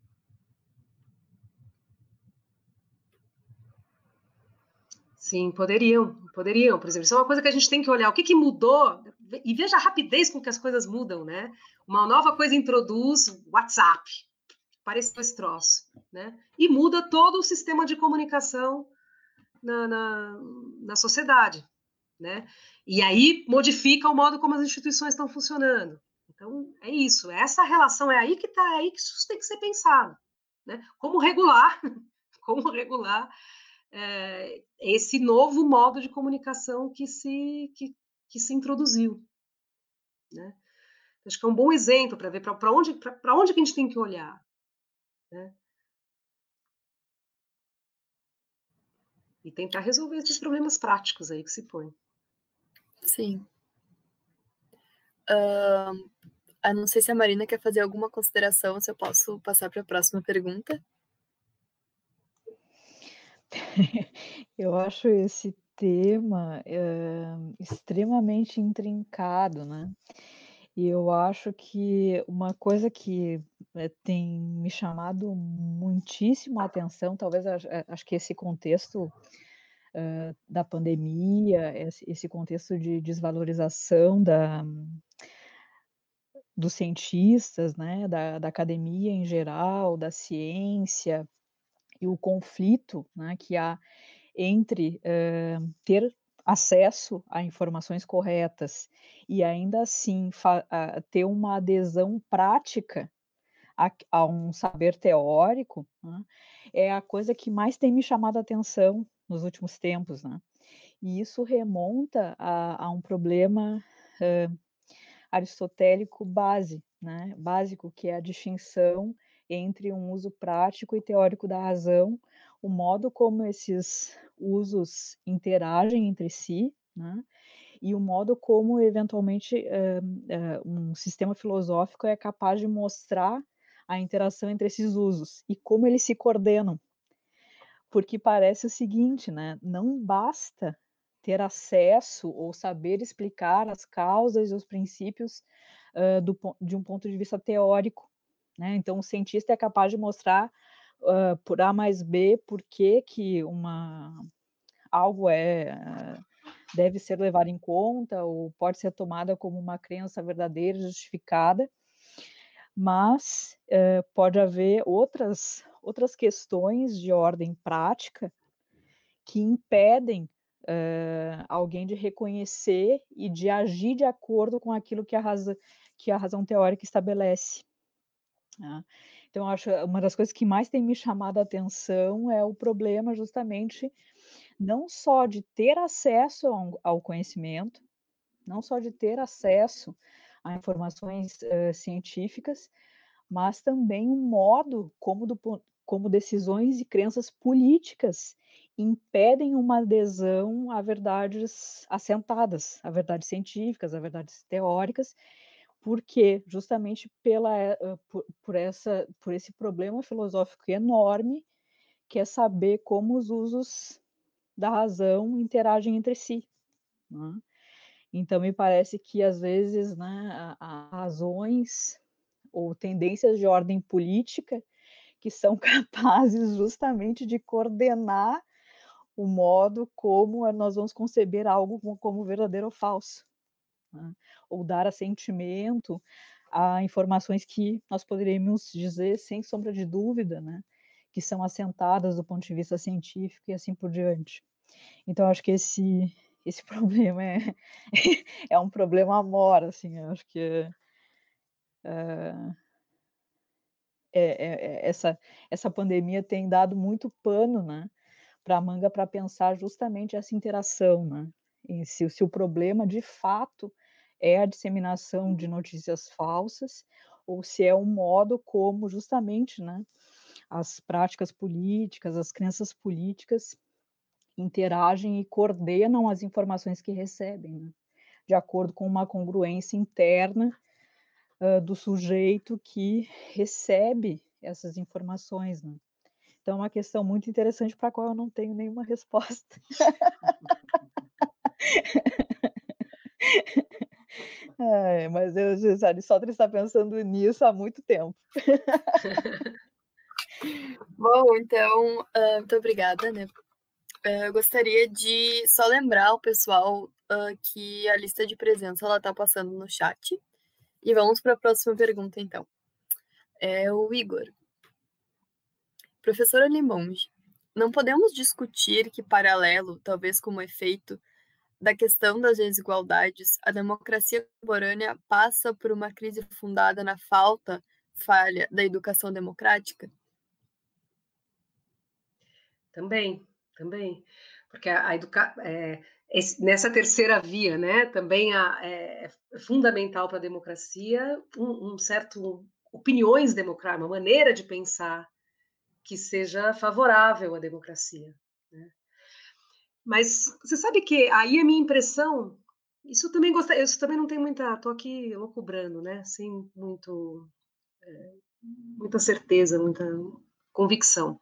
Sim, poderiam, poderiam, por exemplo. Isso é uma coisa que a gente tem que olhar. O que, que mudou? E veja a rapidez com que as coisas mudam, né? Uma nova coisa introduz WhatsApp, parece esse troço, né? E muda todo o sistema de comunicação na, na, na sociedade, né? E aí modifica o modo como as instituições estão funcionando. Então, é isso. Essa relação é aí que está, é aí que isso tem que ser pensado. Né? Como regular, *laughs* como regular é, esse novo modo de comunicação que se, que, que se introduziu. Né? Acho que é um bom exemplo para ver para onde, onde que a gente tem que olhar. Né? E tentar resolver esses problemas práticos aí que se põem. Sim. Uh, a não sei se a Marina quer fazer alguma consideração, se eu posso passar para a próxima pergunta. *laughs* Eu acho esse tema é, extremamente intrincado, né? E eu acho que uma coisa que é, tem me chamado muitíssimo a atenção, talvez acho que esse contexto da pandemia, esse, contexto de desvalorização da, dos cientistas, né, da, da academia em geral, da ciência, e o conflito né, que há entre ter acesso a informações corretas e ainda assim uh, ter uma adesão prática a, a um saber teórico né, é a coisa que mais tem me chamado a atenção nos últimos tempos, né? E isso remonta a, a um problema uh, aristotélico base, né? Básico, que é a distinção entre um uso prático e teórico da razão, o modo como esses usos interagem entre si, né? E o modo como, eventualmente, uh, uh, um sistema filosófico é capaz de mostrar a interação entre esses usos e como eles se coordenam, porque parece o seguinte, né? Não basta ter acesso ou saber explicar as causas e os princípios uh, do, de um ponto de vista teórico. Né? Então, o cientista é capaz de mostrar uh, por A mais B por que, que uma, algo é deve ser levado em conta ou pode ser tomada como uma crença verdadeira, justificada, mas uh, pode haver outras outras questões de ordem prática que impedem uh, alguém de reconhecer e de agir de acordo com aquilo que a razão, que a razão teórica estabelece. Né? Então, acho uma das coisas que mais tem me chamado a atenção é o problema justamente não só de ter acesso ao, conhecimento, não só de ter acesso a informações uh, científicas, mas também o modo como, do, como decisões e crenças políticas impedem uma adesão a verdades assentadas, a verdades científicas, a verdades teóricas, porque justamente pela eh, por, por, essa por esse problema filosófico enorme que é saber como os usos da razão interagem entre si. Né? Então me parece que às vezes, né, as razões ou tendências de ordem política que são *laughs* capazes justamente de coordenar o modo como nós vamos conceber algo como verdadeiro ou falso, né? ou dar assentimento a informações que nós poderíamos dizer, sem sombra de dúvida, né? que são assentadas do ponto de vista científico e assim por diante. Então, acho que esse, esse *laughs* problema é, é um problema maior, assim, acho que é, é é, é, essa, essa pandemia tem dado muito pano né, para a manga para pensar justamente essa interação, né? E se, se o problema de fato é a disseminação de notícias falsas, ou se é um modo como justamente né, as práticas políticas, as crenças políticas interagem e coordenam as informações que recebem, né? de acordo com uma congruência interna uh, do sujeito que recebe essas informações. Né? Então, é uma questão muito interessante para a qual eu não tenho nenhuma *laughs* resposta. *laughs* É, mas eu, a Aristóteles está pensando nisso há muito tempo. *laughs* Bom, então, uh, muito obrigada, né? Uh, eu gostaria de só lembrar o pessoal uh, que a lista de presença ela está passando no chat. E vamos para a próxima pergunta, então. É o Igor. Professora Limonge, não podemos discutir que, paralelo, talvez como efeito, da questão das desigualdades, a democracia contemporânea passa por uma crise fundada na falta, falha da educação democrática? Também, também. Porque a, a. É, nessa terceira via, né, também a, é, é fundamental para a democracia um, um certo opiniões democráticas, uma maneira de pensar que seja favorável à democracia. Né? Mas você sabe que aí a minha impressão, isso também gosta, isso também não tem muita, tô aqui loucubrando, né? Sem muito, é, muita certeza, muita convicção.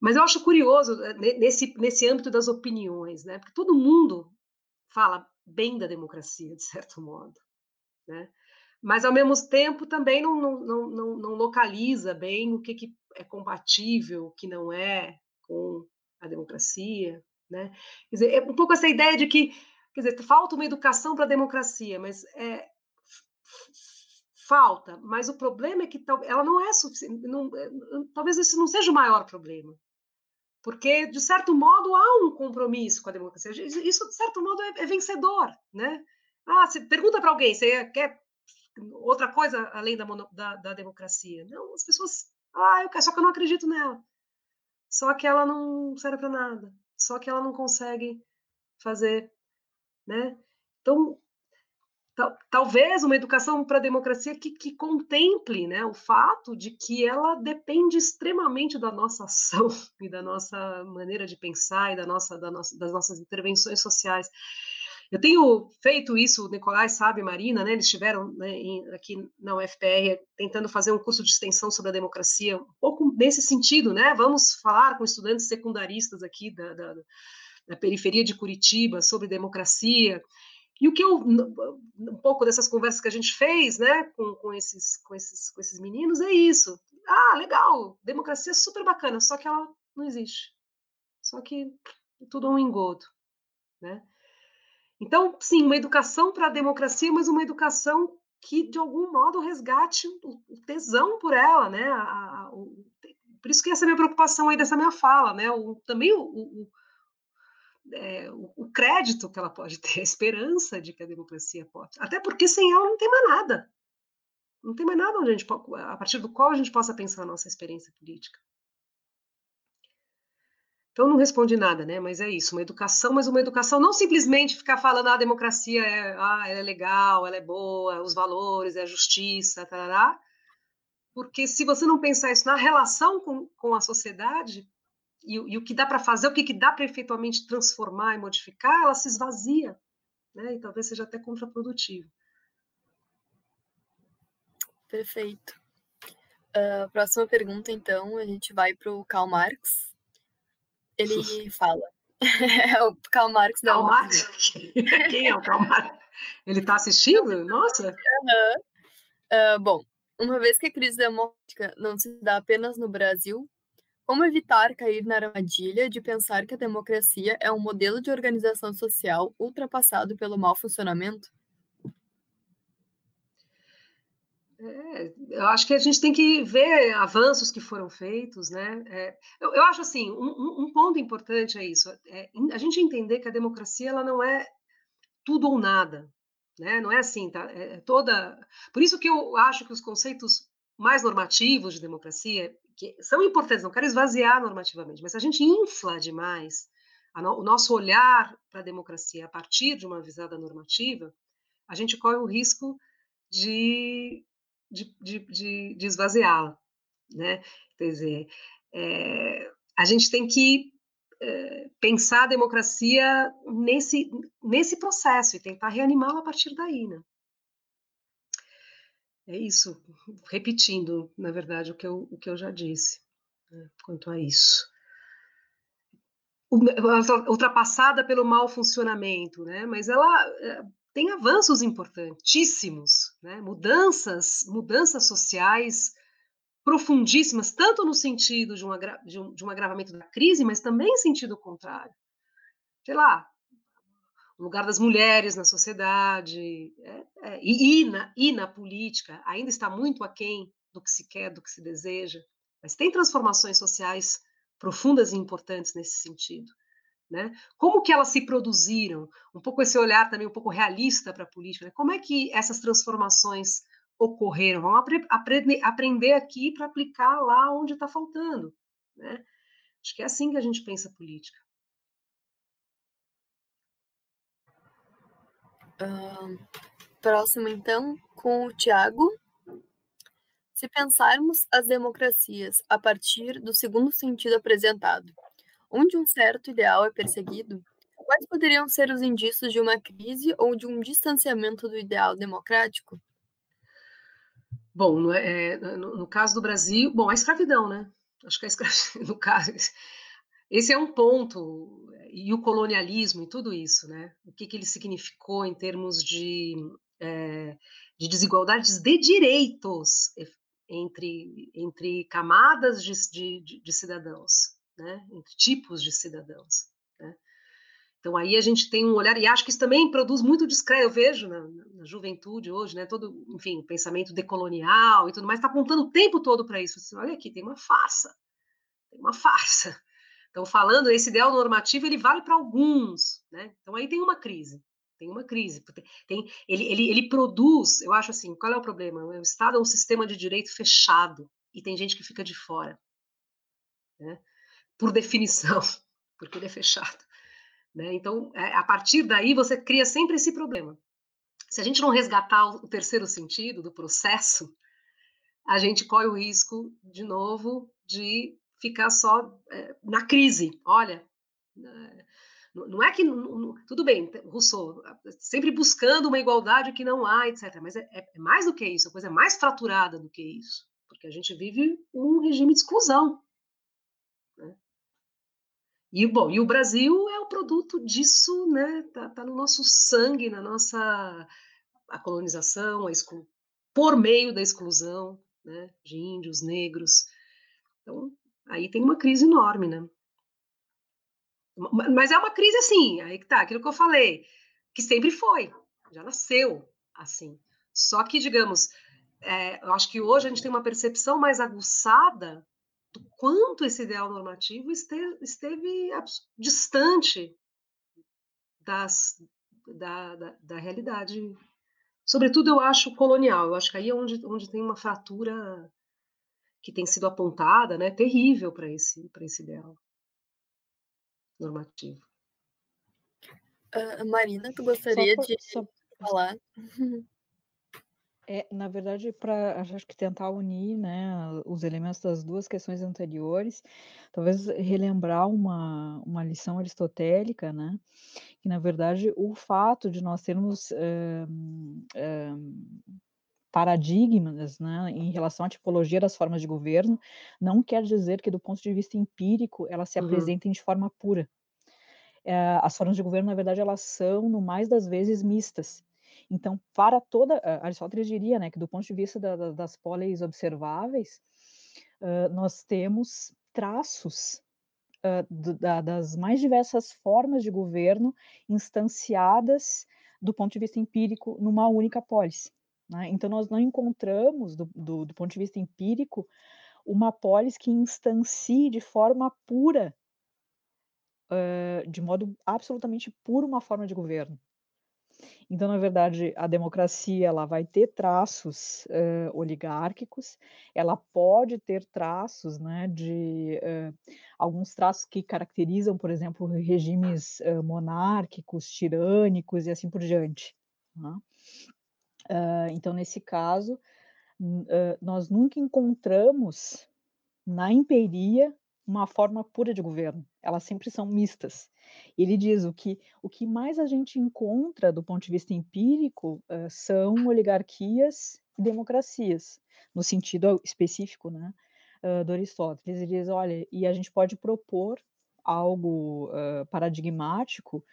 Mas eu acho curioso é, nesse nesse âmbito das opiniões, né? Porque todo mundo fala bem da democracia de certo modo, né? Mas ao mesmo tempo também não, não, não, não localiza bem o que, que é compatível, o que não é com a democracia, né? Quer dizer, é um pouco essa ideia de que, quer dizer, falta uma educação para a democracia, mas é, falta, mas o problema é que ela não é suficiente, é, talvez esse não seja o maior problema, porque de certo modo há um compromisso com a democracia, isso de certo modo é, é vencedor, né? Ah, você pergunta para alguém, você quer outra coisa além da, da, da democracia? Não, as pessoas, ah, eu quero, só que eu não acredito nela, só que ela não serve para nada só que ela não consegue fazer, né? Então, tal, talvez uma educação para a democracia que, que, contemple né, o fato de que ela depende extremamente da nossa *laughs* ação e da nossa maneira de pensar e da nossa, da nossa, das nossas intervenções sociais. Eu tenho feito isso, o Nicolai sabe, Marina, né, eles estiveram né, aqui na UFPR tentando fazer um curso de extensão sobre a democracia, um pouco nesse sentido, né? Vamos falar com estudantes secundaristas aqui da, da, da periferia de Curitiba sobre democracia. E o que eu, um pouco dessas conversas que a gente fez, né, com, com, esses, com, esses, com esses meninos, é isso. Ah, legal, democracia é super bacana, só que ela não existe. Só que é tudo um engodo, né? Então, sim, uma educação para a democracia, mas uma educação que, de algum modo, resgate o, tesão por ela, né? A, a, o, por isso que essa é a minha preocupação aí dessa minha fala, né? O, também o, é, o, crédito que ela pode *laughs* ter, a esperança de que a democracia pode. Até porque sem ela não tem mais nada. Não tem mais nada onde a, gente, a partir do qual a gente possa pensar a nossa experiência política. Então não responde nada, né? Mas é isso, uma educação, mas uma educação não simplesmente ficar falando ah, a democracia é, ah, ela é legal, ela é boa, os valores, é a justiça, tarará. porque se você não pensar isso na relação com, com a sociedade e, e o que dá para fazer, o que, que dá para efetuamente transformar e modificar, ela se esvazia, né? E talvez seja até contraprodutivo. Perfeito. Uh, próxima pergunta, então, a gente vai para o Karl Marx ele fala. *laughs* é o Karl Marx da Karl Marx? *laughs* Quem é o Karl Marx? Ele está assistindo? Nossa! Uhum. Uh, bom, uma vez que a crise democrática não se dá apenas no Brasil, como evitar cair na armadilha de pensar que a democracia é um modelo de organização social ultrapassado pelo mau funcionamento? É, eu acho que a gente tem que ver avanços que foram feitos, né? É, eu, eu, acho assim, um, um, ponto importante é isso, é a gente entender que a democracia ela não é tudo ou nada, né? Não é assim, tá? É, é toda. Por isso que eu acho que os conceitos mais normativos de democracia, que são importantes, não quero esvaziar normativamente, mas se a gente infla demais no, o nosso olhar para a democracia a partir de uma visada normativa, a gente corre o risco de de, de, de, de esvaziá-la. Né? quer dizer, é, a gente tem que é, pensar a democracia nesse, nesse processo e tentar reanimá-la a partir daí, né? É isso, repetindo, na verdade, o que eu, o que eu já disse né, quanto a isso. Ultrapassada pelo mau funcionamento, né? mas ela é, tem avanços importantíssimos, né? mudanças, mudanças sociais profundíssimas, tanto no sentido de um, de, um, de um agravamento da crise, mas também em sentido contrário. Sei lá, o lugar das mulheres na sociedade é, é, e, e, na, e na política ainda está muito aquém do que se quer, do que se deseja, mas tem transformações sociais profundas e importantes nesse sentido. Né? Como que elas se produziram? Um pouco esse olhar também um pouco realista para a política. Né? Como é que essas transformações ocorreram? Vamos apre aprender, aprender aqui para aplicar lá onde está faltando. Né? Acho que é assim que a gente pensa política. Uh, próximo, então, com o Tiago. Se pensarmos as democracias a partir do segundo sentido apresentado, onde um certo ideal é perseguido, quais poderiam ser os indícios de uma crise ou de um distanciamento do ideal democrático? Bom, no, é, no, no caso do Brasil, bom, a escravidão, né? Acho que a escravidão, *laughs* no caso, esse é um ponto, e o colonialismo e tudo isso, né? O que, que ele significou em termos de, é, de desigualdades de direitos entre, entre camadas de, de, de cidadãos né? entre tipos de cidadãos. Né? Então aí a gente tem um olhar, e acho que isso também produz muito discreto, eu vejo na, na, juventude hoje, né, todo, enfim, o pensamento decolonial e tudo mais, está apontando o tempo todo para isso. Assim, Olha aqui, tem uma farsa, tem uma farsa. *laughs* Então, falando, esse ideal normativo, ele vale para alguns, né? Então aí tem uma crise, tem uma crise. Tem, ele, ele, ele produz, eu acho assim, qual é o problema? O Estado é um sistema de direito fechado, e tem gente que fica de fora. Né? Por definição, *laughs* porque ele é fechado. Né? Então, é, a partir daí, você cria sempre esse problema. Se a gente não resgatar o terceiro sentido do processo, a gente corre o risco, de novo, de ficar só é, na crise. Olha, é, não é que. Não, tudo bem, Rousseau, sempre buscando uma igualdade que não há, etc. Mas é, é, mais do que isso, a coisa é mais fraturada do que isso. Porque a gente vive um regime de exclusão. E, bom, e o Brasil é o produto disso, né? Tá, tá no nosso sangue, na nossa a colonização, a exclu... por meio da exclusão, né? De índios, negros. Então, aí tem uma crise enorme, né? Mas é uma crise assim, aí que tá, aquilo que eu falei, que sempre foi, já nasceu assim. Só que, digamos, é, eu acho que hoje a gente tem uma percepção mais aguçada quanto esse ideal normativo esteve, esteve distante das, da, da, da, realidade. Sobretudo, eu acho colonial. Eu acho que aí é onde, onde tem uma fratura que tem sido apontada, né, terrível para esse, esse ideal normativo. Uh, Marina, tu gostaria só, de só... falar? *laughs* É, na verdade, para acho que tentar unir, né, os elementos das duas questões anteriores, talvez relembrar uma, uma lição aristotélica, né, que na verdade o fato de nós termos eh, eh, paradigmas, né, em relação à tipologia das formas de governo, não quer dizer que do ponto de vista empírico elas se uhum. apresentem de forma pura. Eh, as formas de governo, na verdade, elas são, no mais das vezes, mistas. Então, para toda, Aristóteles diria, né, que do ponto de vista da, da, das polis observáveis, uh, nós temos traços uh, do, da, das mais diversas formas de governo instanciadas do ponto de vista empírico numa única polis. Né? Então, nós não encontramos, do, do, do, ponto de vista empírico, uma polis que instancie de forma pura, uh, de modo absolutamente puro, uma forma de governo. Então, na verdade, a democracia ela vai ter traços uh, oligárquicos, ela pode ter traços né, de uh, alguns traços que caracterizam, por exemplo, regimes uh, monárquicos, tirânicos e assim por diante. Né? então, nesse caso, nós nunca encontramos na empiria, uma forma pura de governo. Elas sempre são mistas. Ele diz o que o que mais a gente encontra do ponto de vista empírico uh, são oligarquias e democracias, no sentido específico, né, uh, do Aristóteles. Ele diz, olha, e a gente pode propor algo uh, paradigmático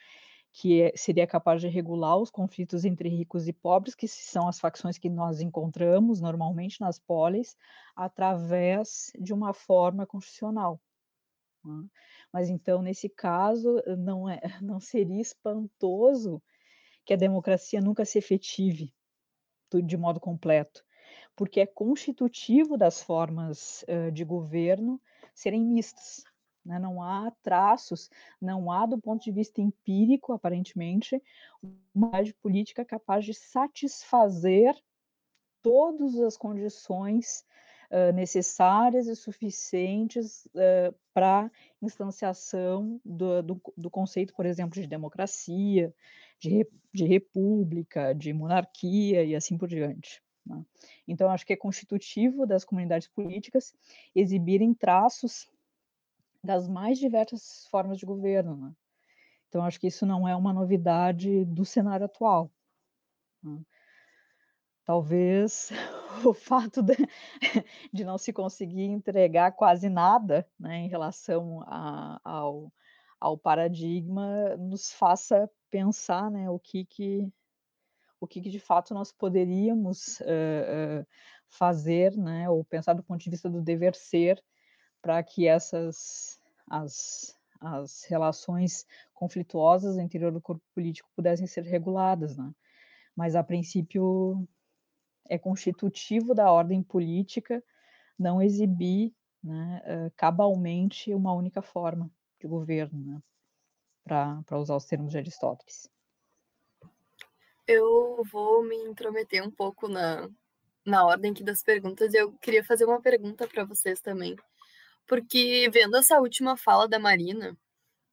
que é, seria capaz de regular os conflitos entre ricos e pobres, que são as facções que nós encontramos normalmente nas polis, através de uma forma constitucional. Né? Mas então, nesse caso, não, é, *laughs* não seria espantoso que a democracia nunca se efetive de modo completo, porque é constitutivo das formas uh, de governo serem mistas. Né? Não há traços, não há, do ponto de vista empírico, aparentemente, uma política capaz de satisfazer todas as condições necessárias e suficientes uh, para instanciação do, do, do, conceito, por exemplo, de democracia, de, de república, de monarquia e assim por diante. Né? Então, acho que é constitutivo das comunidades políticas exibirem traços das mais diversas formas de governo. Né? Então, acho que isso não é uma novidade do cenário atual. Né? Talvez *laughs* *laughs* o fato de, *laughs* de, não se conseguir entregar quase nada né, em relação a, ao, ao paradigma nos faça pensar né, o que, que o que, que de fato nós poderíamos uh, uh, fazer, né, ou pensar do ponto de vista do dever ser, para que essas as, as relações conflituosas no interior do corpo político pudessem ser reguladas, né? Mas a princípio é constitutivo da ordem política não exibir né, uh, cabalmente uma única forma de governo, né, para usar os termos de Aristóteles. Eu vou me intrometer um pouco na, na ordem aqui das perguntas. Eu queria fazer uma pergunta para vocês também. Porque vendo essa última fala da Marina,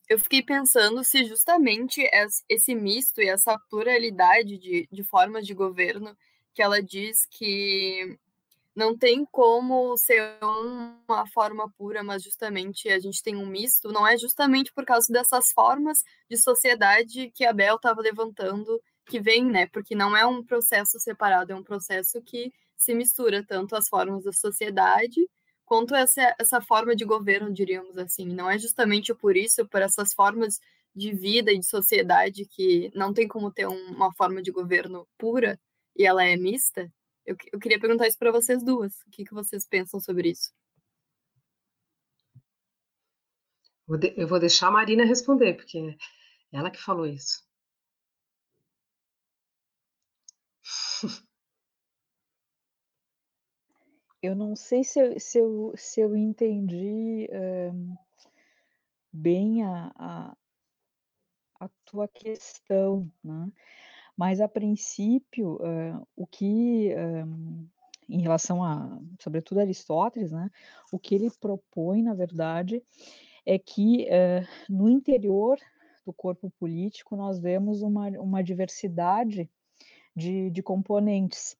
eu fiquei pensando se justamente esse misto e essa pluralidade de, de formas de governo que ela diz que não tem como ser uma forma pura, mas justamente a gente tem um misto, não é justamente por causa dessas formas de sociedade que a Bel estava levantando que vem, né? Porque não é um processo separado, é um processo que se mistura tanto as formas da sociedade quanto essa, essa forma de governo, diríamos assim. Não é justamente por isso, por essas formas de vida e de sociedade que não tem como ter um, uma forma de governo pura e ela é mista? Eu, eu queria perguntar isso para vocês duas. O que, que vocês pensam sobre isso? Eu vou deixar a Marina responder, porque é ela que falou isso. *laughs* Eu não sei se eu, se eu, se eu entendi bem a, a, a tua questão, né? Mas a princípio, o que, em relação a, sobretudo Aristóteles, né? O que ele propõe, na verdade, é que no interior do corpo político nós vemos uma, uma diversidade de, de componentes.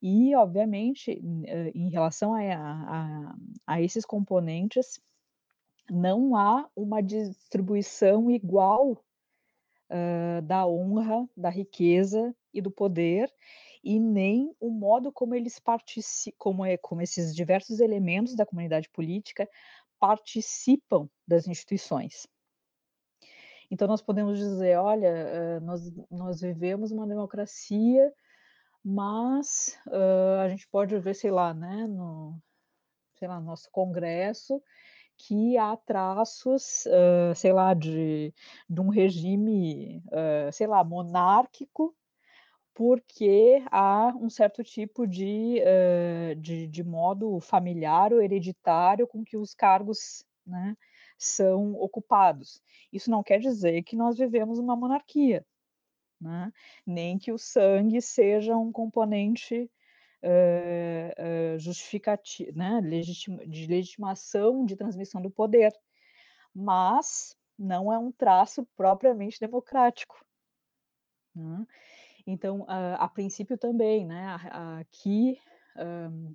E, obviamente, em relação a, a, a esses componentes, não há uma distribuição igual uh, da honra, da riqueza e do poder, e nem o modo como eles participam, como, é, como esses diversos elementos da comunidade política participam das instituições. Então, nós podemos dizer: olha, nós, nós vivemos uma democracia mas uh, a gente pode ver, sei lá, né, no sei lá, nosso congresso, que há traços, uh, sei lá, de, de um regime, uh, sei lá, monárquico, porque há um certo tipo de, de, de, modo familiar ou hereditário com que os cargos né, são ocupados. Isso não quer dizer que nós vivemos uma monarquia, né? nem que o sangue seja um componente uh, uh, justificativo, né? Legitima, de legitimação de transmissão do poder, mas não é um traço propriamente democrático. Né? Então, a, a, princípio também, né, aqui um,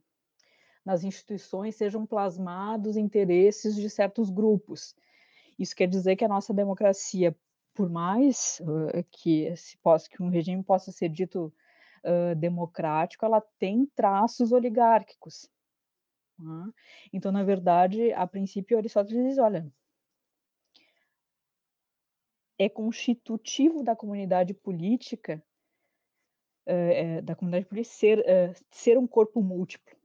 nas instituições sejam plasmados interesses de certos grupos. Isso quer dizer que a nossa democracia, por mais uh, que, se possa, que um regime possa ser dito uh, democrático, ela tem traços oligárquicos. Né? Então, na verdade, a princípio, Aristóteles diz: olha, é constitutivo da comunidade política, uh, da comunidade política ser, ser um corpo múltiplo.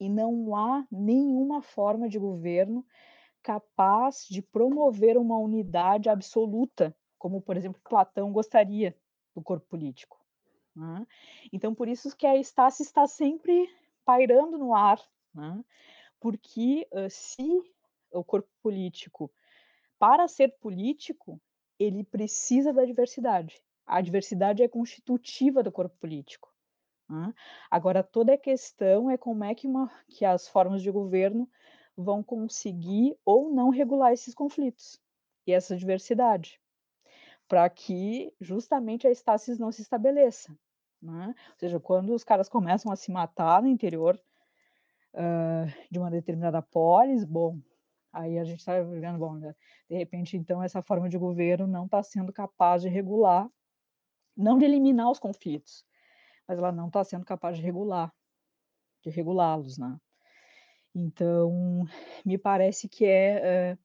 E não há nenhuma forma de governo capaz de promover uma unidade absoluta, como, por exemplo, Platão gostaria do corpo político. Né? Então, por isso que a Estácia está sempre pairando no ar, né? porque uh, se o corpo político, para ser político, ele precisa da diversidade. A diversidade é constitutiva do corpo político. Né? Agora, toda a questão é como é que, uma, que as formas de governo vão conseguir ou não regular esses conflitos e essa diversidade, para que justamente a estasis não se estabeleça. Né? Ou seja, quando os caras começam a se matar no interior uh, de uma determinada polis, bom, aí a gente está vendo, bom, né? de repente, então, essa forma de governo não está sendo capaz de regular, não de eliminar os conflitos, mas ela não está sendo capaz de regular, de regulá-los, né? Então, me parece que é, é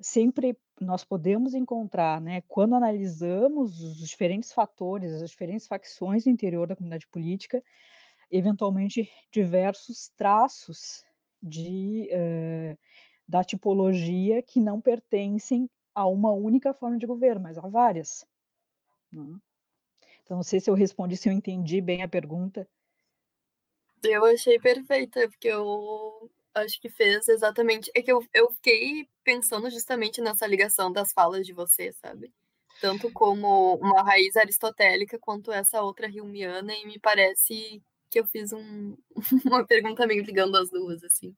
sempre nós podemos encontrar, né, quando analisamos os diferentes fatores, as diferentes facções do interior da comunidade política, eventualmente diversos traços de, uh, da tipologia que não pertencem a uma única forma de governo, mas a várias. Né? Então, não sei se eu respondi, se eu entendi bem a pergunta. Eu achei perfeita, porque eu acho que fez exatamente. É que eu, eu fiquei pensando justamente nessa ligação das falas de você, sabe? Tanto como uma raiz aristotélica quanto essa outra riumiana, e me parece que eu fiz um, *laughs* uma pergunta meio ligando as duas, assim.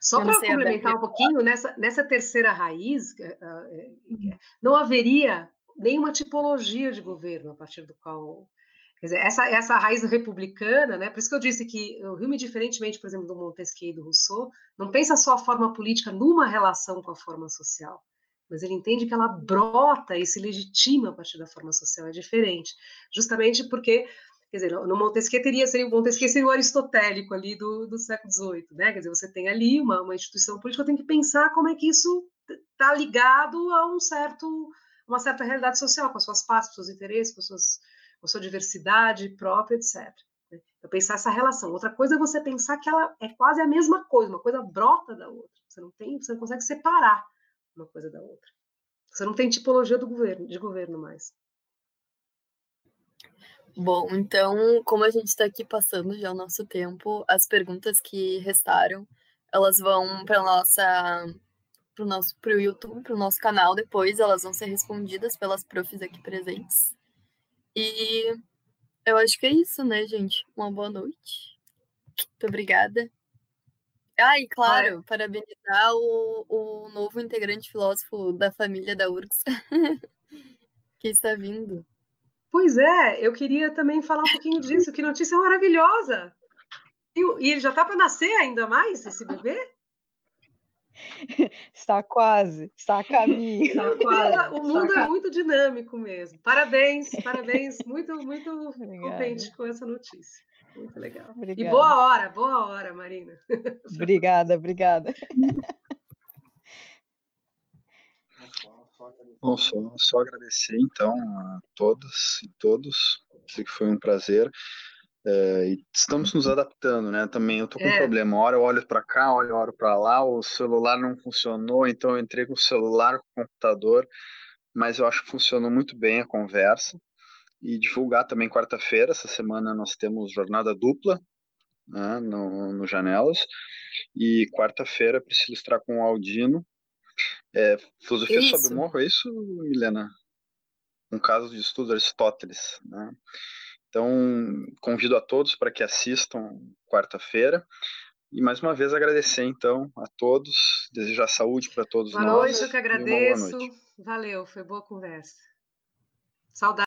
Só para complementar um pouquinho, nessa, nessa terceira raiz, uh, não haveria nenhuma tipologia de governo a partir do qual dizer, essa, essa raiz republicana, né? Por isso que eu disse que o Hume, diferentemente, por exemplo, do Montesquieu e do Rousseau, não pensa só a forma política numa relação com a forma social, mas ele entende que ela brota e se legitima a partir da forma social, é diferente. Justamente porque, quer dizer, no Montesquieu teria, seria, o Montesquieu seria o aristotélico ali do, do século XVIII, né? Quer dizer, você tem ali uma, uma instituição política, tem que pensar como é que isso está ligado a um certo, uma certa realidade social, com as suas partes, com os seus interesses, com as suas com sua diversidade própria, etc. Então, pensar essa relação. Outra coisa é você pensar que ela é quase a mesma coisa, uma coisa brota da outra. Você não tem, você não consegue separar uma coisa da outra. Você não tem tipologia do governo, de governo mais. Bom, então, como a gente está aqui passando já o nosso tempo, as perguntas que restaram, elas vão para nossa para o nosso pro YouTube, para o nosso canal depois, elas vão ser respondidas pelas profs aqui presentes. E eu acho que é isso, né, gente? Uma boa noite. Muito obrigada. Ah, e claro, parabenizar o, o novo integrante filósofo da família da URGS, *laughs* que está vindo. Pois é, eu queria também falar um pouquinho disso. Que notícia maravilhosa! E, e ele já está para nascer ainda mais, esse bebê? *laughs* Está quase, está a caminho. Está quase, *laughs* o mundo é muito dinâmico mesmo. Parabéns, parabéns. Muito, muito *laughs* Obrigada. contente com essa notícia. Muito legal. Obrigada. E boa hora, boa hora, Marina. Obrigada, obrigada. Bom, só, só agradecer então a todas e todos. Sei que foi um prazer. É, estamos nos adaptando, né? Também eu tô com é. um problema. Hora eu olho para cá, olho, olho para lá, o celular não funcionou, então eu entrei com o celular, com o computador, mas eu acho que funcionou muito bem a conversa. E divulgar também quarta-feira, essa semana nós temos jornada dupla né, no, no Janelas. E quarta-feira preciso estar com o Aldino. É, filosofia isso. sobre o morro, é isso, Milena? Um caso de estudo Aristóteles, né? Então, convido a todos para que assistam quarta-feira. E mais uma vez agradecer, então, a todos, desejar saúde para todos boa nós. Boa noite, eu que agradeço. Valeu, foi boa conversa. Saudade.